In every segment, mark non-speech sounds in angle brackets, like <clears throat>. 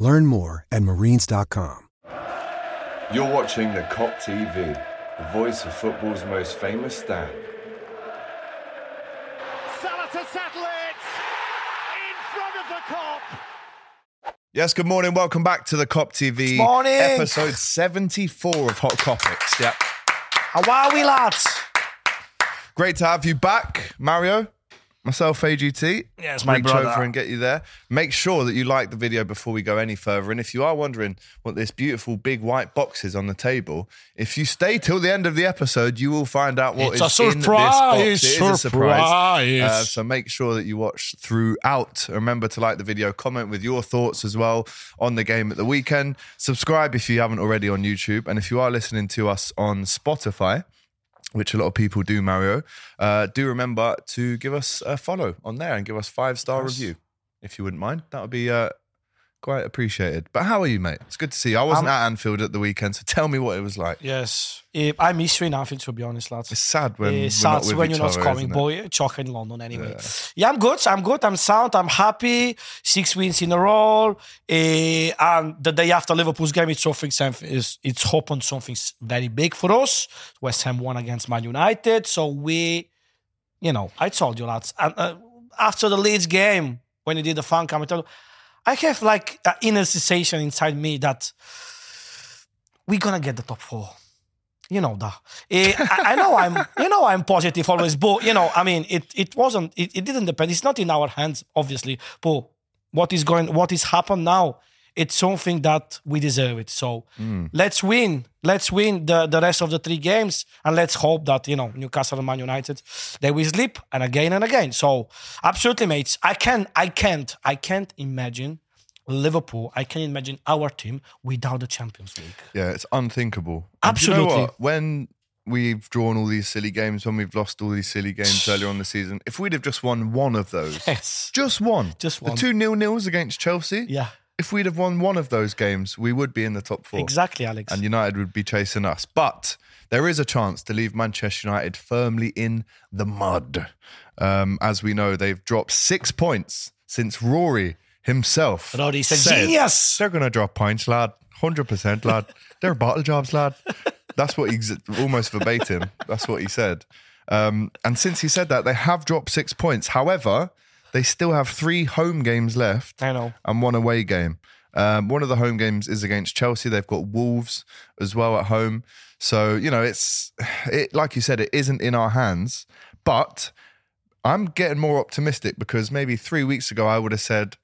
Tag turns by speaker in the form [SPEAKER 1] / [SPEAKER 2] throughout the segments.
[SPEAKER 1] Learn more at marines.com.
[SPEAKER 2] You're watching the Kop TV, the voice of football's most famous stand.
[SPEAKER 3] Salah to settle it in front of the Kop.
[SPEAKER 4] Yes, good morning. Welcome back to the Kop TV.
[SPEAKER 5] morning.
[SPEAKER 4] Episode 74 of Hot Kopics. Yep.
[SPEAKER 5] How are we, lads?
[SPEAKER 4] Great to have you back, Mario. Myself, AGT.
[SPEAKER 5] Yes, my
[SPEAKER 4] Reach
[SPEAKER 5] brother.
[SPEAKER 4] over and get you there. Make sure that you like the video before we go any further. And if you are wondering what this beautiful big white box is on the table, if you stay till the end of the episode, you will find out what
[SPEAKER 5] It's
[SPEAKER 4] is
[SPEAKER 5] a
[SPEAKER 4] in this box.
[SPEAKER 5] surprise,
[SPEAKER 4] It is a surprise.
[SPEAKER 5] surprise.
[SPEAKER 4] Uh, so make sure that you watch throughout. Remember to like the video, comment with your thoughts as well on the game at the weekend. Subscribe if you haven't already on YouTube. And if you are listening to us on Spotify, which a lot of people do, Mario, uh, do remember to give us a follow on there and give us five star review if you wouldn't mind. That would be uh, quite appreciated. But how are you, mate? It's good to see you. I wasn't
[SPEAKER 5] I'm-
[SPEAKER 4] at Anfield at the weekend, so tell me what it was like.
[SPEAKER 5] Yes. Eh, I miss you in Anfield, to be honest, lads.
[SPEAKER 4] It's sad when we're
[SPEAKER 5] sad when you're not
[SPEAKER 4] other,
[SPEAKER 5] coming, boy. In London anyway. Yeah. I'm good. I'm good. I'm sound. I'm happy. Six wins in a row. Eh, and the day after Liverpool's game, it's something. It's it's hope on something very big for us. West Ham won against Man United, so we, you know, I told you lads. And, uh, after the Leeds game, when he did the fan cam, I told you, I have like an inner sensation inside me that we're gonna get the top four. You know that. Eh, I, I know I'm. <laughs> You know I'm positive always, but you know, I mean, it it wasn't. It, it didn't depend. It's not in our hands, obviously. But what is going? What is happened now? It's something that we deserve it. So hmm. let's win. Let's win the, the rest of the three games, and let's hope that you know Newcastle and Man United they will sleep and again and again. So absolutely, mates. I can. I can't. I can't imagine Liverpool. I can imagine our team without the Champions League.
[SPEAKER 4] Yeah, it's unthinkable. Do you know
[SPEAKER 5] Absolutely.
[SPEAKER 4] When we've drawn all these silly games, when we've lost all these silly games earlier on the season, if we'd have just won one of those,
[SPEAKER 5] Yes.
[SPEAKER 4] just one,
[SPEAKER 5] Just one.
[SPEAKER 4] the two nil nils against Chelsea,
[SPEAKER 5] Yeah.
[SPEAKER 4] If we'd have won one of those games, we would be in the top four.
[SPEAKER 5] Exactly, Alex.
[SPEAKER 4] And United would be chasing us. But there is a chance to leave Manchester United firmly in the mud. Um, as we know, they've dropped six points since Rory himself
[SPEAKER 5] Rory said,
[SPEAKER 4] said,
[SPEAKER 5] "Genius!"
[SPEAKER 4] They're going to drop points, lad. 100%, lad. They're bottle jobs, lad. That's what he's almost verbatim. That's what he said. Um, and since he said that, they have dropped six points. However, they still have three home games left
[SPEAKER 5] I know.
[SPEAKER 4] and one away game. Um, one of the home games is against Chelsea. They've got Wolves as well at home. So you know, it's it like you said, it isn't in our hands. But I'm getting more optimistic because maybe three weeks ago I would have said,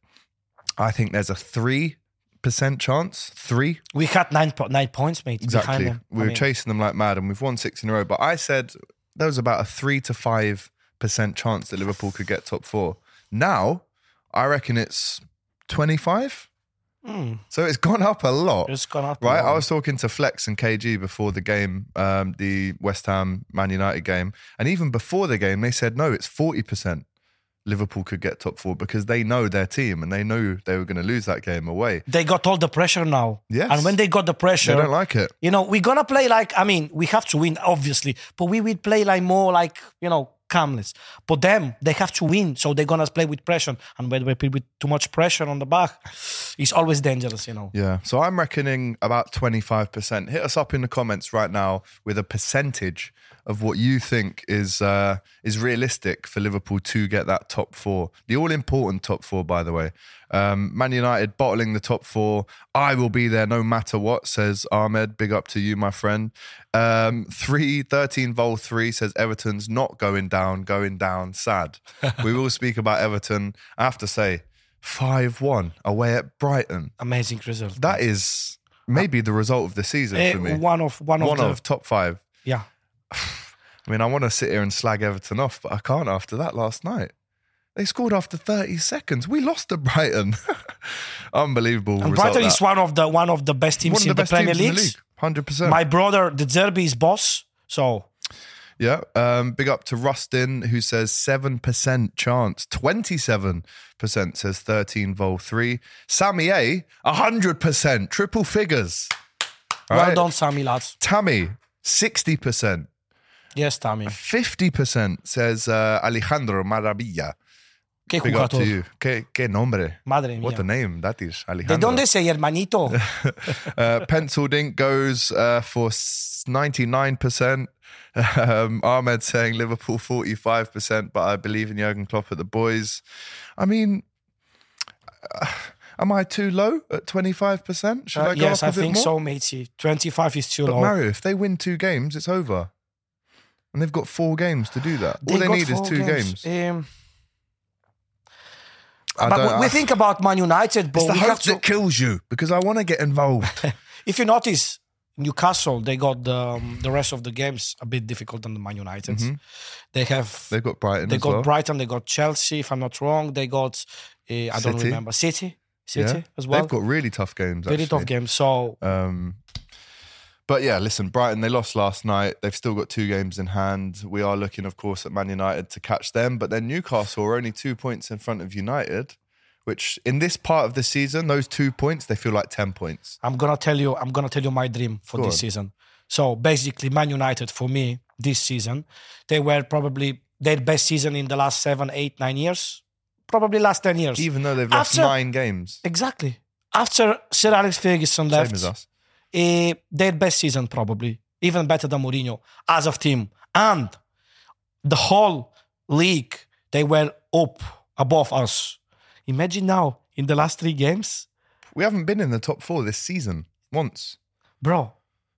[SPEAKER 4] I think there's a three percent chance. Three
[SPEAKER 5] We had nine nine points, mate.
[SPEAKER 4] exactly.
[SPEAKER 5] Them.
[SPEAKER 4] We
[SPEAKER 5] I
[SPEAKER 4] were
[SPEAKER 5] mean,
[SPEAKER 4] chasing them like mad, and we've won six in a row. But I said there was about a three to five percent chance that Liverpool could get top four. Now I reckon it's twenty five.
[SPEAKER 5] mm,
[SPEAKER 4] So it's gone up a lot.
[SPEAKER 5] it's gone up. a
[SPEAKER 4] Right. I was talking to Flex and KG before the game, um, the West Ham Man United game, and even before the game, they said no, it's forty percent. Liverpool could get top four because they know their team and they knew they were going to lose that game away.
[SPEAKER 5] They got all the pressure now.
[SPEAKER 4] Yes.
[SPEAKER 5] And when they got the pressure, They
[SPEAKER 4] don't like it.
[SPEAKER 5] you know, we're gonna play like I mean, we have to win, obviously, but we will play like more like, you know, calmness. But them, they have to win, so they're gonna play with pressure. And when they play with too much pressure on the back, it's always dangerous, you know.
[SPEAKER 4] Yeah. So I'm reckoning about 25%. Hit us up in the comments right now with a percentage of what you think is uh, is realistic for Liverpool to get that top four. The all important top four, by the way. Um, Man United bottling the top four. I will be there no matter what, says Ahmed. Big up to you, my friend. Um, 3 13 vol 3 says Everton's not going down, going down. Sad. <laughs> we will speak about Everton. I have to say, 5 1 away at Brighton.
[SPEAKER 5] Amazing result.
[SPEAKER 4] That is maybe the result of the season
[SPEAKER 5] Eh,
[SPEAKER 4] for me.
[SPEAKER 5] one of one,
[SPEAKER 4] One
[SPEAKER 5] of the
[SPEAKER 4] of top five.
[SPEAKER 5] yeah. <sighs>
[SPEAKER 4] I mean, I want to sit here and slag Everton off, but I can't after that last night. They scored after 30 seconds. We lost to Brighton. <laughs> Unbelievable.
[SPEAKER 5] And
[SPEAKER 4] result
[SPEAKER 5] Brighton is one of the one of the best teams in
[SPEAKER 4] the
[SPEAKER 5] the, Premier
[SPEAKER 4] teams in
[SPEAKER 5] League.
[SPEAKER 4] league. 100%.
[SPEAKER 5] My brother, the Derby is boss. So
[SPEAKER 4] Yeah. Um, big up to Rustin, who says 7% chance. 27% says 13 vol 3. Sammy A, 100%. Triple figures. All
[SPEAKER 5] well
[SPEAKER 4] right.
[SPEAKER 5] done, Sammy lads.
[SPEAKER 4] Tammy, 60%.
[SPEAKER 5] Yes, Tammy.
[SPEAKER 4] 50% says uh, Alejandro Maravilla.
[SPEAKER 5] Que
[SPEAKER 4] Big up to you. Que, que nombre.
[SPEAKER 5] Madre
[SPEAKER 4] What
[SPEAKER 5] mía.
[SPEAKER 4] a name that is, Alejandro.
[SPEAKER 5] ¿De dónde se hermanito? <laughs>
[SPEAKER 4] Uh, Penciled Ink goes uh, for 99%. Um, Ahmed saying Liverpool 45%, but I believe in Jurgen Klopp at the boys. I mean, uh, am I too low at 25%? Should
[SPEAKER 5] Uh,
[SPEAKER 4] I go
[SPEAKER 5] yes,
[SPEAKER 4] up a
[SPEAKER 5] I
[SPEAKER 4] bit
[SPEAKER 5] think
[SPEAKER 4] more?
[SPEAKER 5] so, matey. 25 is too
[SPEAKER 4] But
[SPEAKER 5] low.
[SPEAKER 4] Mario, if they win two games, it's over. And they've got four games to do that. All they need is two games.
[SPEAKER 5] Um,
[SPEAKER 4] I
[SPEAKER 5] but we, think about Man United, but
[SPEAKER 4] It's the
[SPEAKER 5] we
[SPEAKER 4] hope
[SPEAKER 5] have to.
[SPEAKER 4] that kills you because I want to get involved. <laughs>
[SPEAKER 5] If you notice, Newcastle they got the um, the rest of the games a bit difficult than the Man United. They have
[SPEAKER 4] Mm-hmm. They've got Brighton
[SPEAKER 5] they got
[SPEAKER 4] well.
[SPEAKER 5] Brighton, they got Chelsea. If I'm not wrong, they got uh, I don't remember City, City
[SPEAKER 4] Yeah.
[SPEAKER 5] as well.
[SPEAKER 4] They've got really tough games.
[SPEAKER 5] very
[SPEAKER 4] actually.
[SPEAKER 5] tough games. So
[SPEAKER 4] Um, but yeah, listen, Brighton, they lost last night. They've still got two games in hand. We are looking, of course, at Man United to catch them. But then Newcastle are only two points in front of United, which in this part of the season, those two points, they feel like 10 points.
[SPEAKER 5] I'm gonna tell you, I'm gonna tell you my dream for
[SPEAKER 4] Go
[SPEAKER 5] this
[SPEAKER 4] on.
[SPEAKER 5] season. So basically, Man United for me this season, they were probably their best season in the last seven, eight, nine years, probably last ten years.
[SPEAKER 4] Even though they've lost
[SPEAKER 5] After-
[SPEAKER 4] nine games,
[SPEAKER 5] exactly after Sir Alex Ferguson left,
[SPEAKER 4] same as us.
[SPEAKER 5] Eh, their best season probably, even better than Mourinho as of team, and the whole league they were up above us. Imagine now in the last three games,
[SPEAKER 4] We haven't been in the top four this season once.
[SPEAKER 5] bro.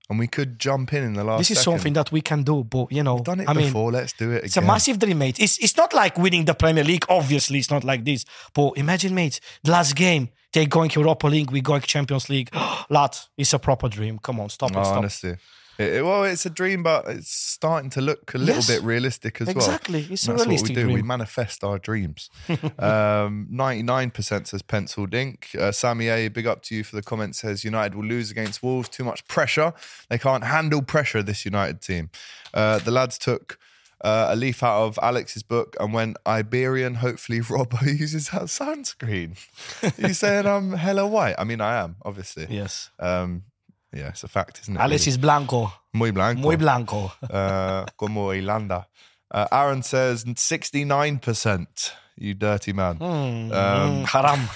[SPEAKER 4] And we could jump in in the last
[SPEAKER 5] This is
[SPEAKER 4] second.
[SPEAKER 5] something that we can do, but you know,
[SPEAKER 4] We've done it
[SPEAKER 5] I mean,
[SPEAKER 4] before. Let's do it Again.
[SPEAKER 5] It's a massive dream, mate. It's it's not like winning the Premier League. Obviously, it's not like this. But imagine, mate, the last game they going to Europa League, we going to Champions League. <gasps> Lad, it's a proper dream. Come on, stop
[SPEAKER 4] Oh,
[SPEAKER 5] it, stop.
[SPEAKER 4] honestly. It- well, it's a dream, but it's starting to look a little
[SPEAKER 5] Yes.
[SPEAKER 4] bit realistic as well.
[SPEAKER 5] Exactly. It's a
[SPEAKER 4] That's what we
[SPEAKER 5] realistic
[SPEAKER 4] do. We manifest our dreams. <laughs> um, 99% says penciled ink. Uh, Sammy A, big up to you for the comment, says United will lose against Wolves. Too much pressure. They can't handle pressure, this United team. Uh, the lads took uh, a leaf out of Alex's book and went Iberian. Hopefully, <laughs> Robbo uses that sunscreen. <laughs> you saying I'm hella white? I mean, I am, obviously.
[SPEAKER 5] Yes.
[SPEAKER 4] Um, yeah, it's a fact, isn't it?
[SPEAKER 5] Alice
[SPEAKER 4] really?
[SPEAKER 5] is blanco.
[SPEAKER 4] Muy blanco.
[SPEAKER 5] Muy blanco. <laughs>
[SPEAKER 4] uh, como Irlanda. Uh, Aaron says 69%. You dirty man.
[SPEAKER 5] Hmm.
[SPEAKER 4] Um,
[SPEAKER 5] Mm, haram.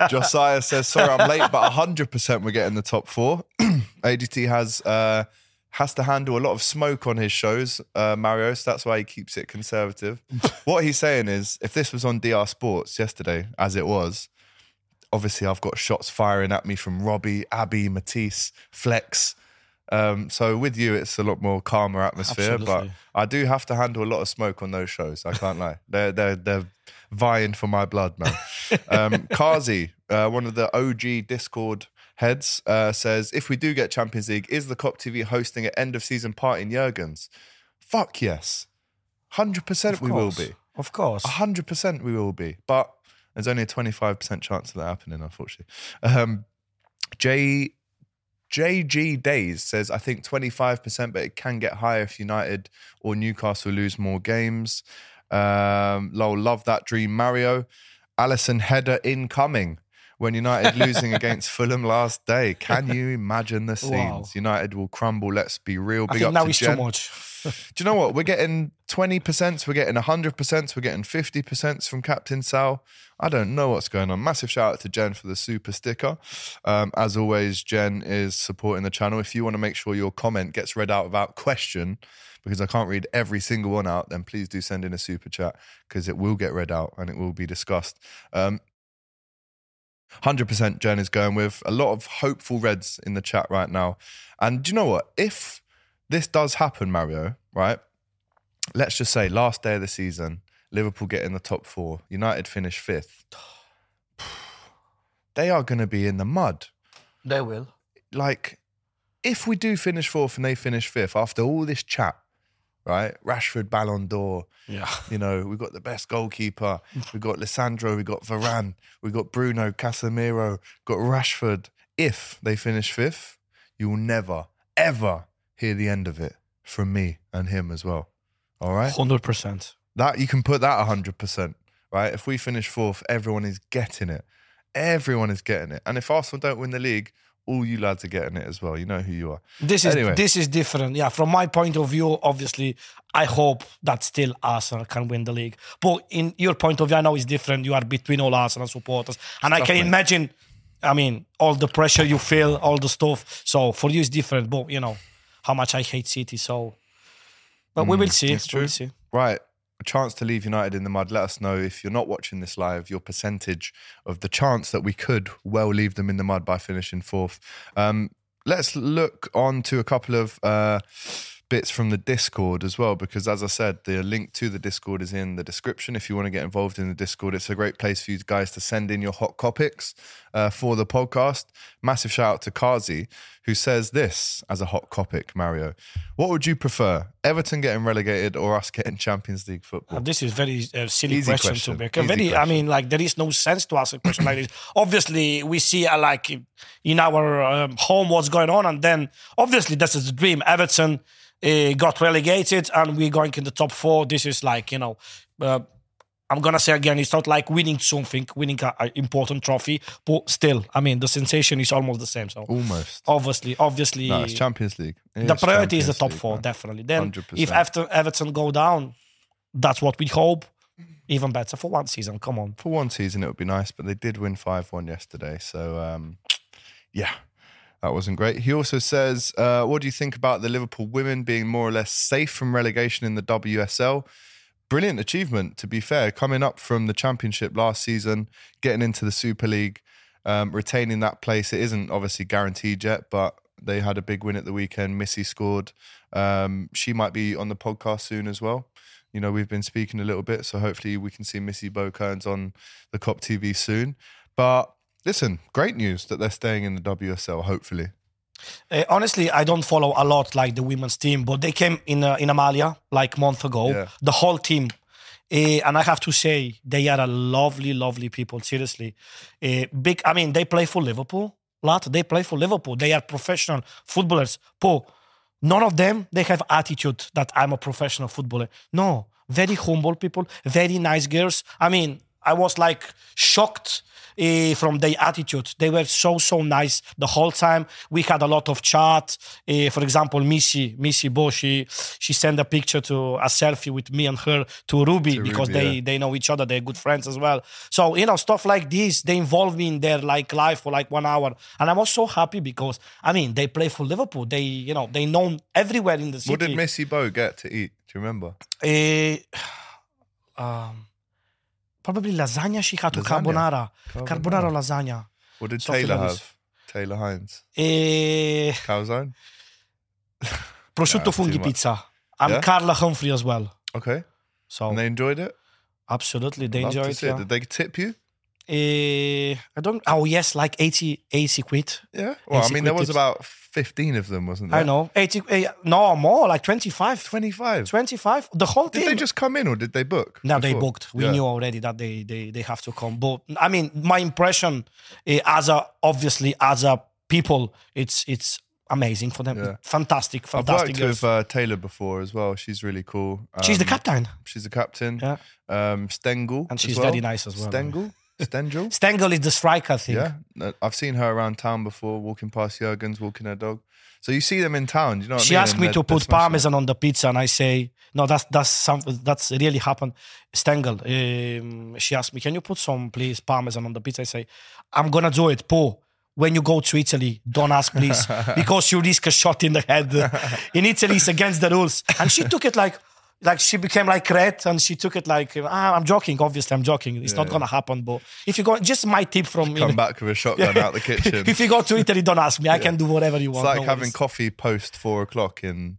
[SPEAKER 5] <laughs>
[SPEAKER 4] Josiah says, sorry, I'm late, but 100% we're getting the top four. <clears throat> AGT has uh, has to handle a lot of smoke on his shows, uh, Mario, so that's why he keeps it conservative. <laughs> what he's saying is, if this was on DR Sports yesterday, as it was, obviously I've got shots firing at me from Robbie, Abby, Matisse, Flex. Um, so with you, it's a lot more calmer atmosphere,
[SPEAKER 5] Absolutely.
[SPEAKER 4] but I do have to handle a lot of smoke on those shows. I can't lie. They're they're they're vying for my blood, man. <laughs> Um, Kazi, uh, one of the OG Discord heads, uh, says if we do get Champions League, is the Kop TV hosting an end of season party in Jurgens? Fuck yes, hundred percent we will be.
[SPEAKER 5] Of course.
[SPEAKER 4] hundred percent we will be, but there's only a twenty five percent chance of that happening, unfortunately. Um, J JG Days says I think twenty five percent, but it can get higher if United or Newcastle lose more games. Um, lol, love that dream, Mario. Alisson header incoming when United losing against <laughs> Fulham last day. Can you imagine the scenes?
[SPEAKER 5] Wow.
[SPEAKER 4] United will crumble. Let's be real.
[SPEAKER 5] I
[SPEAKER 4] Big
[SPEAKER 5] think
[SPEAKER 4] up
[SPEAKER 5] now
[SPEAKER 4] to
[SPEAKER 5] it's
[SPEAKER 4] Jen.
[SPEAKER 5] too much. <laughs>
[SPEAKER 4] Do you know what? We're getting 20%, we're getting 100%, we're getting 50% from Captain Sal. I don't know what's going on. Massive shout out to Jen for the super sticker. Um, as always, Jen is supporting the channel. If you want to make sure your comment gets read out without question, because I can't read every single one out, then please do send in a super chat because it will get read out and it will be discussed. Um, 100% Jen is going with a lot of hopeful reds in the chat right now. And do you know what? If this does happen, Mario, right? Let's just say last day of the season, Liverpool get in the top four, United finish fifth. <sighs> They are going to be in the mud.
[SPEAKER 5] They will.
[SPEAKER 4] Like, if we do finish fourth and they finish fifth after all this chat, right? Rashford Ballon d'Or.
[SPEAKER 5] Yeah.
[SPEAKER 4] You know, we've got the best goalkeeper. <laughs> We've got Lisandro. We've got Varane. We've got Bruno, Casemiro. Got Rashford. If they finish fifth, you will never, ever hear the end of it from me and him as well. All right?
[SPEAKER 5] Hundred percent.
[SPEAKER 4] That you can put that hundred percent, right? If we finish fourth, everyone is getting it. Everyone is getting it. And if Arsenal don't win the league, all you lads are getting it as well. You know who you are.
[SPEAKER 5] This is
[SPEAKER 4] Anyway.
[SPEAKER 5] this is different. Yeah, from my point of view, obviously, I hope that still Arsenal can win the league. But in your point of view, I know it's different. You are between all Arsenal supporters, and I can imagine. I mean, all the pressure you feel, all the stuff. So for you, it's different. But you know how much I hate City. So, but we hmm, will see.
[SPEAKER 4] it's
[SPEAKER 5] We will see.
[SPEAKER 4] Right. A chance to leave United in the mud. Let us know if you're not watching this live, your percentage of the chance that we could well leave them in the mud by finishing fourth. Um, let's look on to a couple of uh, bits from the Discord as well, because as I said, the link to the Discord is in the description. If you want to get involved in the Discord, it's a great place for you guys to send in your hot topics uh, for the podcast. Massive shout out to Kazi, who says this as a hot topic, Mario. What would you prefer, Everton getting relegated or us getting Champions League football?
[SPEAKER 5] Uh, This is very uh, silly
[SPEAKER 4] Easy
[SPEAKER 5] question,
[SPEAKER 4] question.
[SPEAKER 5] to make.
[SPEAKER 4] Easy
[SPEAKER 5] very, I mean, like there is no sense to ask a question like this. Obviously, we see uh, like in our um, home what's going on, and then obviously this is the dream. Everton uh, got relegated, and we're going in the top four. This is like you know. Uh, I'm gonna say again, it's not like winning something, winning an important trophy, but still, I mean, the sensation is almost the same. So
[SPEAKER 4] Almost.
[SPEAKER 5] obviously, obviously,
[SPEAKER 4] No, it's Champions League. It
[SPEAKER 5] the priority is the top
[SPEAKER 4] League,
[SPEAKER 5] four,
[SPEAKER 4] man.
[SPEAKER 5] definitely. Then
[SPEAKER 4] 100%.
[SPEAKER 5] if after Everton go down, that's what we hope. Even better for one season. Come on.
[SPEAKER 4] For one season, it would be nice, but they did win 5 1 yesterday. So, um, yeah, that wasn't great. He also says, uh, What do you think about the Liverpool women being more or less safe from relegation in the WSL? Brilliant achievement, to be fair, coming up from the championship last season, getting into the Super League, um, retaining that place. It isn't obviously guaranteed yet, but they had a big win at the weekend. Missy scored. Um, she might be on the podcast soon as well. You know, we've been speaking a little bit, so hopefully we can see Missy Bo Kearns on the Kop TV soon. But listen, great news that they're staying in the WSL, hopefully.
[SPEAKER 5] Uh, honestly, I don't follow a lot like the women's team, but they came in uh, in Amalia like a month ago.
[SPEAKER 4] Yeah.
[SPEAKER 5] The whole team. Uh, and I have to say, they are a lovely, lovely people. Seriously, uh, big. I mean, they play for Liverpool. Lot. They play for Liverpool. They are professional footballers. But none of them they have attitude that I'm a professional footballer. No, very humble people, very nice girls. I mean, I was like shocked eh, from their attitude. They were so so nice the whole time. We had a lot of chat. Eh, for example, Missy Missy Bo, she she sent a picture to a selfie with me and her to Ruby
[SPEAKER 4] To
[SPEAKER 5] because
[SPEAKER 4] Ruby,
[SPEAKER 5] they
[SPEAKER 4] yeah.
[SPEAKER 5] they know each other. They're good friends as well. So you know stuff like this. They involve me in their like life for like one hour, and I was so happy because I mean they play for Liverpool. They you know they known everywhere in the city.
[SPEAKER 4] What did Missy Bo get to eat? Do you remember?
[SPEAKER 5] Eh, <sighs> um, probably lasagna she had to carbonara.
[SPEAKER 4] Carbonara.
[SPEAKER 5] Carbonara or lasagna.
[SPEAKER 4] What did Taylor have? Taylor Hinds.
[SPEAKER 5] Eh,
[SPEAKER 4] Calzone? <laughs>
[SPEAKER 5] prosciutto funghi
[SPEAKER 4] much.
[SPEAKER 5] pizza. And
[SPEAKER 4] Yeah?
[SPEAKER 5] Carla Humphrey as well.
[SPEAKER 4] Okay.
[SPEAKER 5] So
[SPEAKER 4] And they enjoyed it?
[SPEAKER 5] absolutely, they
[SPEAKER 4] Love
[SPEAKER 5] enjoy
[SPEAKER 4] to
[SPEAKER 5] it. Yeah.
[SPEAKER 4] Did they tip you?
[SPEAKER 5] Eh, I don't. Oh yes, like 80, 80 quid.
[SPEAKER 4] Yeah. Well, I mean, there was
[SPEAKER 5] tips.
[SPEAKER 4] about 15 of them, wasn't there?
[SPEAKER 5] I know. 80, eh, no, more, like 25.
[SPEAKER 4] 25.
[SPEAKER 5] 25. The whole
[SPEAKER 4] Did
[SPEAKER 5] team.
[SPEAKER 4] Did they just come in or did they book?
[SPEAKER 5] No, they booked. We
[SPEAKER 4] Yeah.
[SPEAKER 5] knew already that they, they they have to come. But I mean, my impression eh, as a obviously as a people, it's it's amazing for them.
[SPEAKER 4] Yeah.
[SPEAKER 5] Fantastic,
[SPEAKER 4] I've
[SPEAKER 5] fantastic.
[SPEAKER 4] worked
[SPEAKER 5] girls.
[SPEAKER 4] with uh, Taylor before as well. She's really cool.
[SPEAKER 5] she's the
[SPEAKER 4] Um,
[SPEAKER 5] captain,
[SPEAKER 4] She's the captain.
[SPEAKER 5] Yeah.
[SPEAKER 4] Um, Stengel.
[SPEAKER 5] and she's
[SPEAKER 4] well.
[SPEAKER 5] very nice as well.
[SPEAKER 4] Stengel? Stengel? <laughs>
[SPEAKER 5] Stengel is the striker, I think.
[SPEAKER 4] Yeah. Uh, I've seen her around town before, walking past Jurgens, walking her dog. So you see them in town. You know what
[SPEAKER 5] She
[SPEAKER 4] I mean?
[SPEAKER 5] asked
[SPEAKER 4] And
[SPEAKER 5] me to put parmesan on the pizza, and I say, "No, that's that's something that's really happened." Stengel, um, she asked me, "Can you put some, please, parmesan on the pizza?" I say, "I'm gonna do it, Paul." When you go to Italy, don't ask, please, <laughs> because you risk a shot in the head. <laughs> in Italy, it's against the rules. And she took it like, like she became like red, and she took it like, ah, I'm joking. Obviously, I'm joking. It's not gonna happen. But if you go, just my tip from you
[SPEAKER 4] Come
[SPEAKER 5] know,
[SPEAKER 4] back with a shotgun out the <laughs> kitchen.
[SPEAKER 5] if you go to Italy, don't ask me. I can do whatever you want.
[SPEAKER 4] It's like
[SPEAKER 5] no
[SPEAKER 4] having
[SPEAKER 5] worries.
[SPEAKER 4] coffee post four o'clock in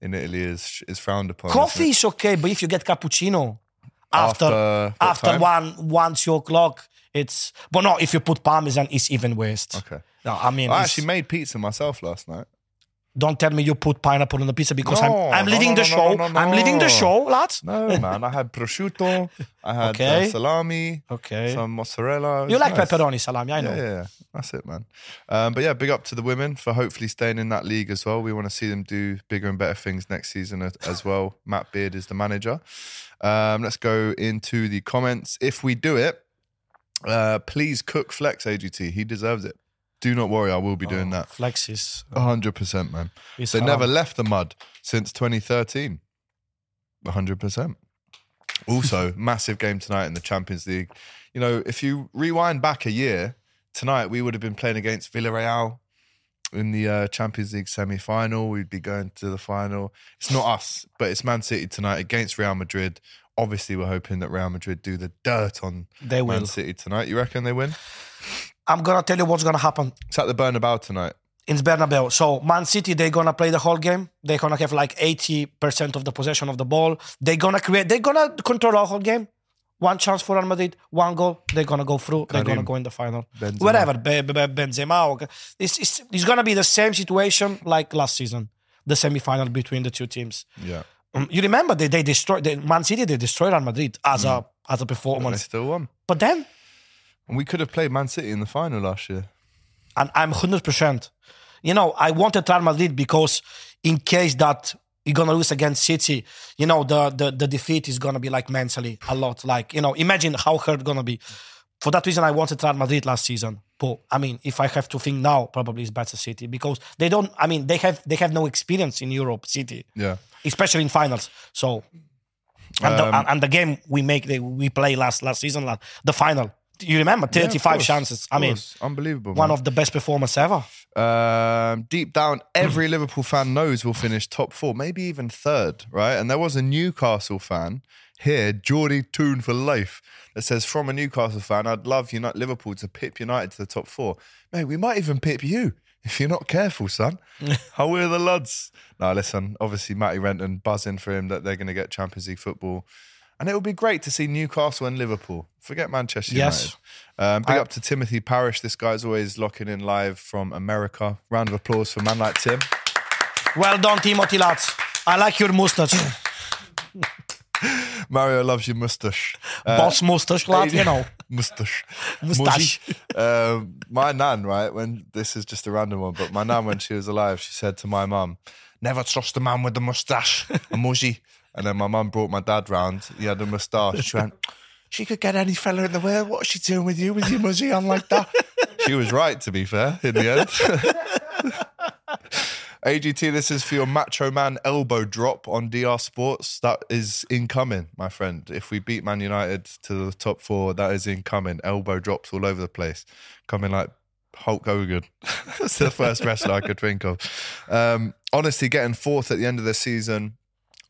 [SPEAKER 4] in Italy is is frowned upon.
[SPEAKER 5] Coffee is okay, but if you get cappuccino after
[SPEAKER 4] After
[SPEAKER 5] after one one two o'clock, it's but no. If you put parmesan, it's even worse.
[SPEAKER 4] Okay.
[SPEAKER 5] No, I mean,
[SPEAKER 4] I actually made pizza myself last night.
[SPEAKER 5] Don't tell me you put pineapple on the pizza because
[SPEAKER 4] No,
[SPEAKER 5] I'm I'm
[SPEAKER 4] no,
[SPEAKER 5] leading
[SPEAKER 4] no,
[SPEAKER 5] the show. I'm leading the show, lads.
[SPEAKER 4] No, man. I had prosciutto. I had
[SPEAKER 5] Okay.
[SPEAKER 4] uh, salami.
[SPEAKER 5] Okay.
[SPEAKER 4] Some mozzarella.
[SPEAKER 5] You like
[SPEAKER 4] nice.
[SPEAKER 5] pepperoni salami, I know.
[SPEAKER 4] Yeah, yeah, yeah. That's it, man. Um, but yeah, big up to the women for hopefully staying in that league as well. We want to see them do bigger and better things next season as well. Matt Beard is the manager. Um, let's go into the comments. If we do it, uh, please cook Flex AGT. He deserves it. Do not worry, I will be doing that.
[SPEAKER 5] Flex is.
[SPEAKER 4] A hundred percent, man.
[SPEAKER 5] is
[SPEAKER 4] They never left the mud since 2013. A hundred percent. Also, <laughs> massive game tonight in the Champions League. You know, if you rewind back a year, tonight we would have been playing against Villarreal in the uh, Champions League semi-final. We'd be going to the final. It's not us, but it's Man City tonight against Real Madrid. Obviously, we're hoping that Real Madrid do the dirt on
[SPEAKER 5] They
[SPEAKER 4] Man. City tonight. You reckon they win?
[SPEAKER 5] I'm gonna tell you what's gonna happen
[SPEAKER 4] It's at the Bernabeu tonight.
[SPEAKER 5] in Bernabeu. So Man City, they're gonna play the whole game. They're gonna have like 80% of the possession of the ball. They're gonna create. They're gonna control the whole game. One chance for Real Madrid, one goal. They're gonna go through. They're gonna go in the final.
[SPEAKER 4] Benzema.
[SPEAKER 5] Wherever Be- Be- Be- Benzema. or- It's, it's it's gonna be the same situation like last season, the semi-final between the two teams.
[SPEAKER 4] Yeah.
[SPEAKER 5] Um, you remember they they destroyed they, Man City. They destroyed Real Madrid as a as a
[SPEAKER 4] But they still won.
[SPEAKER 5] But then
[SPEAKER 4] And we could have played Man City in the final last year.
[SPEAKER 5] and I'm hundred percent. You know, I wanted Real Madrid because in case that you're gonna lose against City, you know, the the, the defeat is gonna be like mentally a lot. Like, you know, imagine how hurt it's gonna be. For that reason, I wanted Real Madrid last season. But I mean, if I have to think now, probably it's better City because they don't. I mean, they have they have no experience in Europe, City,
[SPEAKER 4] Yeah.
[SPEAKER 5] especially in finals. So, and,
[SPEAKER 4] Um,
[SPEAKER 5] the, and, and the game we make, they, we play last last season, the final. You remember,
[SPEAKER 4] Yeah,
[SPEAKER 5] 35
[SPEAKER 4] course,
[SPEAKER 5] chances. I mean,
[SPEAKER 4] unbelievable.
[SPEAKER 5] one
[SPEAKER 4] man.
[SPEAKER 5] of the best performance ever.
[SPEAKER 4] Um, deep down, every Liverpool fan knows we'll finish top four, maybe even third, right? And there was a Newcastle fan here, Geordie Toon for life, that says, from a Newcastle fan, I'd love United, Liverpool to pip United to the top four. Mate, we might even pip you if you're not careful, son. <laughs> How we're the lads. Now, listen, obviously, Matty Renton buzzing for him that they're going to get Champions League football. And it would be great to see Newcastle and Liverpool. Forget Manchester
[SPEAKER 5] Yes.
[SPEAKER 4] United. Um, big
[SPEAKER 5] I-
[SPEAKER 4] up to Timothy Parish. This guy's always locking in live from America. Round of applause for a man like Tim.
[SPEAKER 5] Well done, Timothy lads. I like your mustache. <laughs>
[SPEAKER 4] Mario loves your mustache. Uh,
[SPEAKER 5] Boss mustache, lad, you know. <laughs>
[SPEAKER 4] mustache.
[SPEAKER 5] Mustache.
[SPEAKER 4] Muzzy. um, my nan, right, when this is just a random one, but my nan, when she was alive, she said to my mum, never trust a man with a mustache, <laughs> a muzzy. And then my mum brought my dad round. He had a moustache. She went, she could get any fella in the world. What's she doing with you with your muzzy on like that? she was right, to be fair, in the end. <laughs> AGT, this is for your Macho Man elbow drop on DR Sports. That is incoming, my friend. If we beat Man United to the top four, that is incoming. Elbow drops all over the place. Coming like Hulk Hogan. <laughs> That's the first wrestler I could think of. Um, honestly, getting fourth at the end of the season,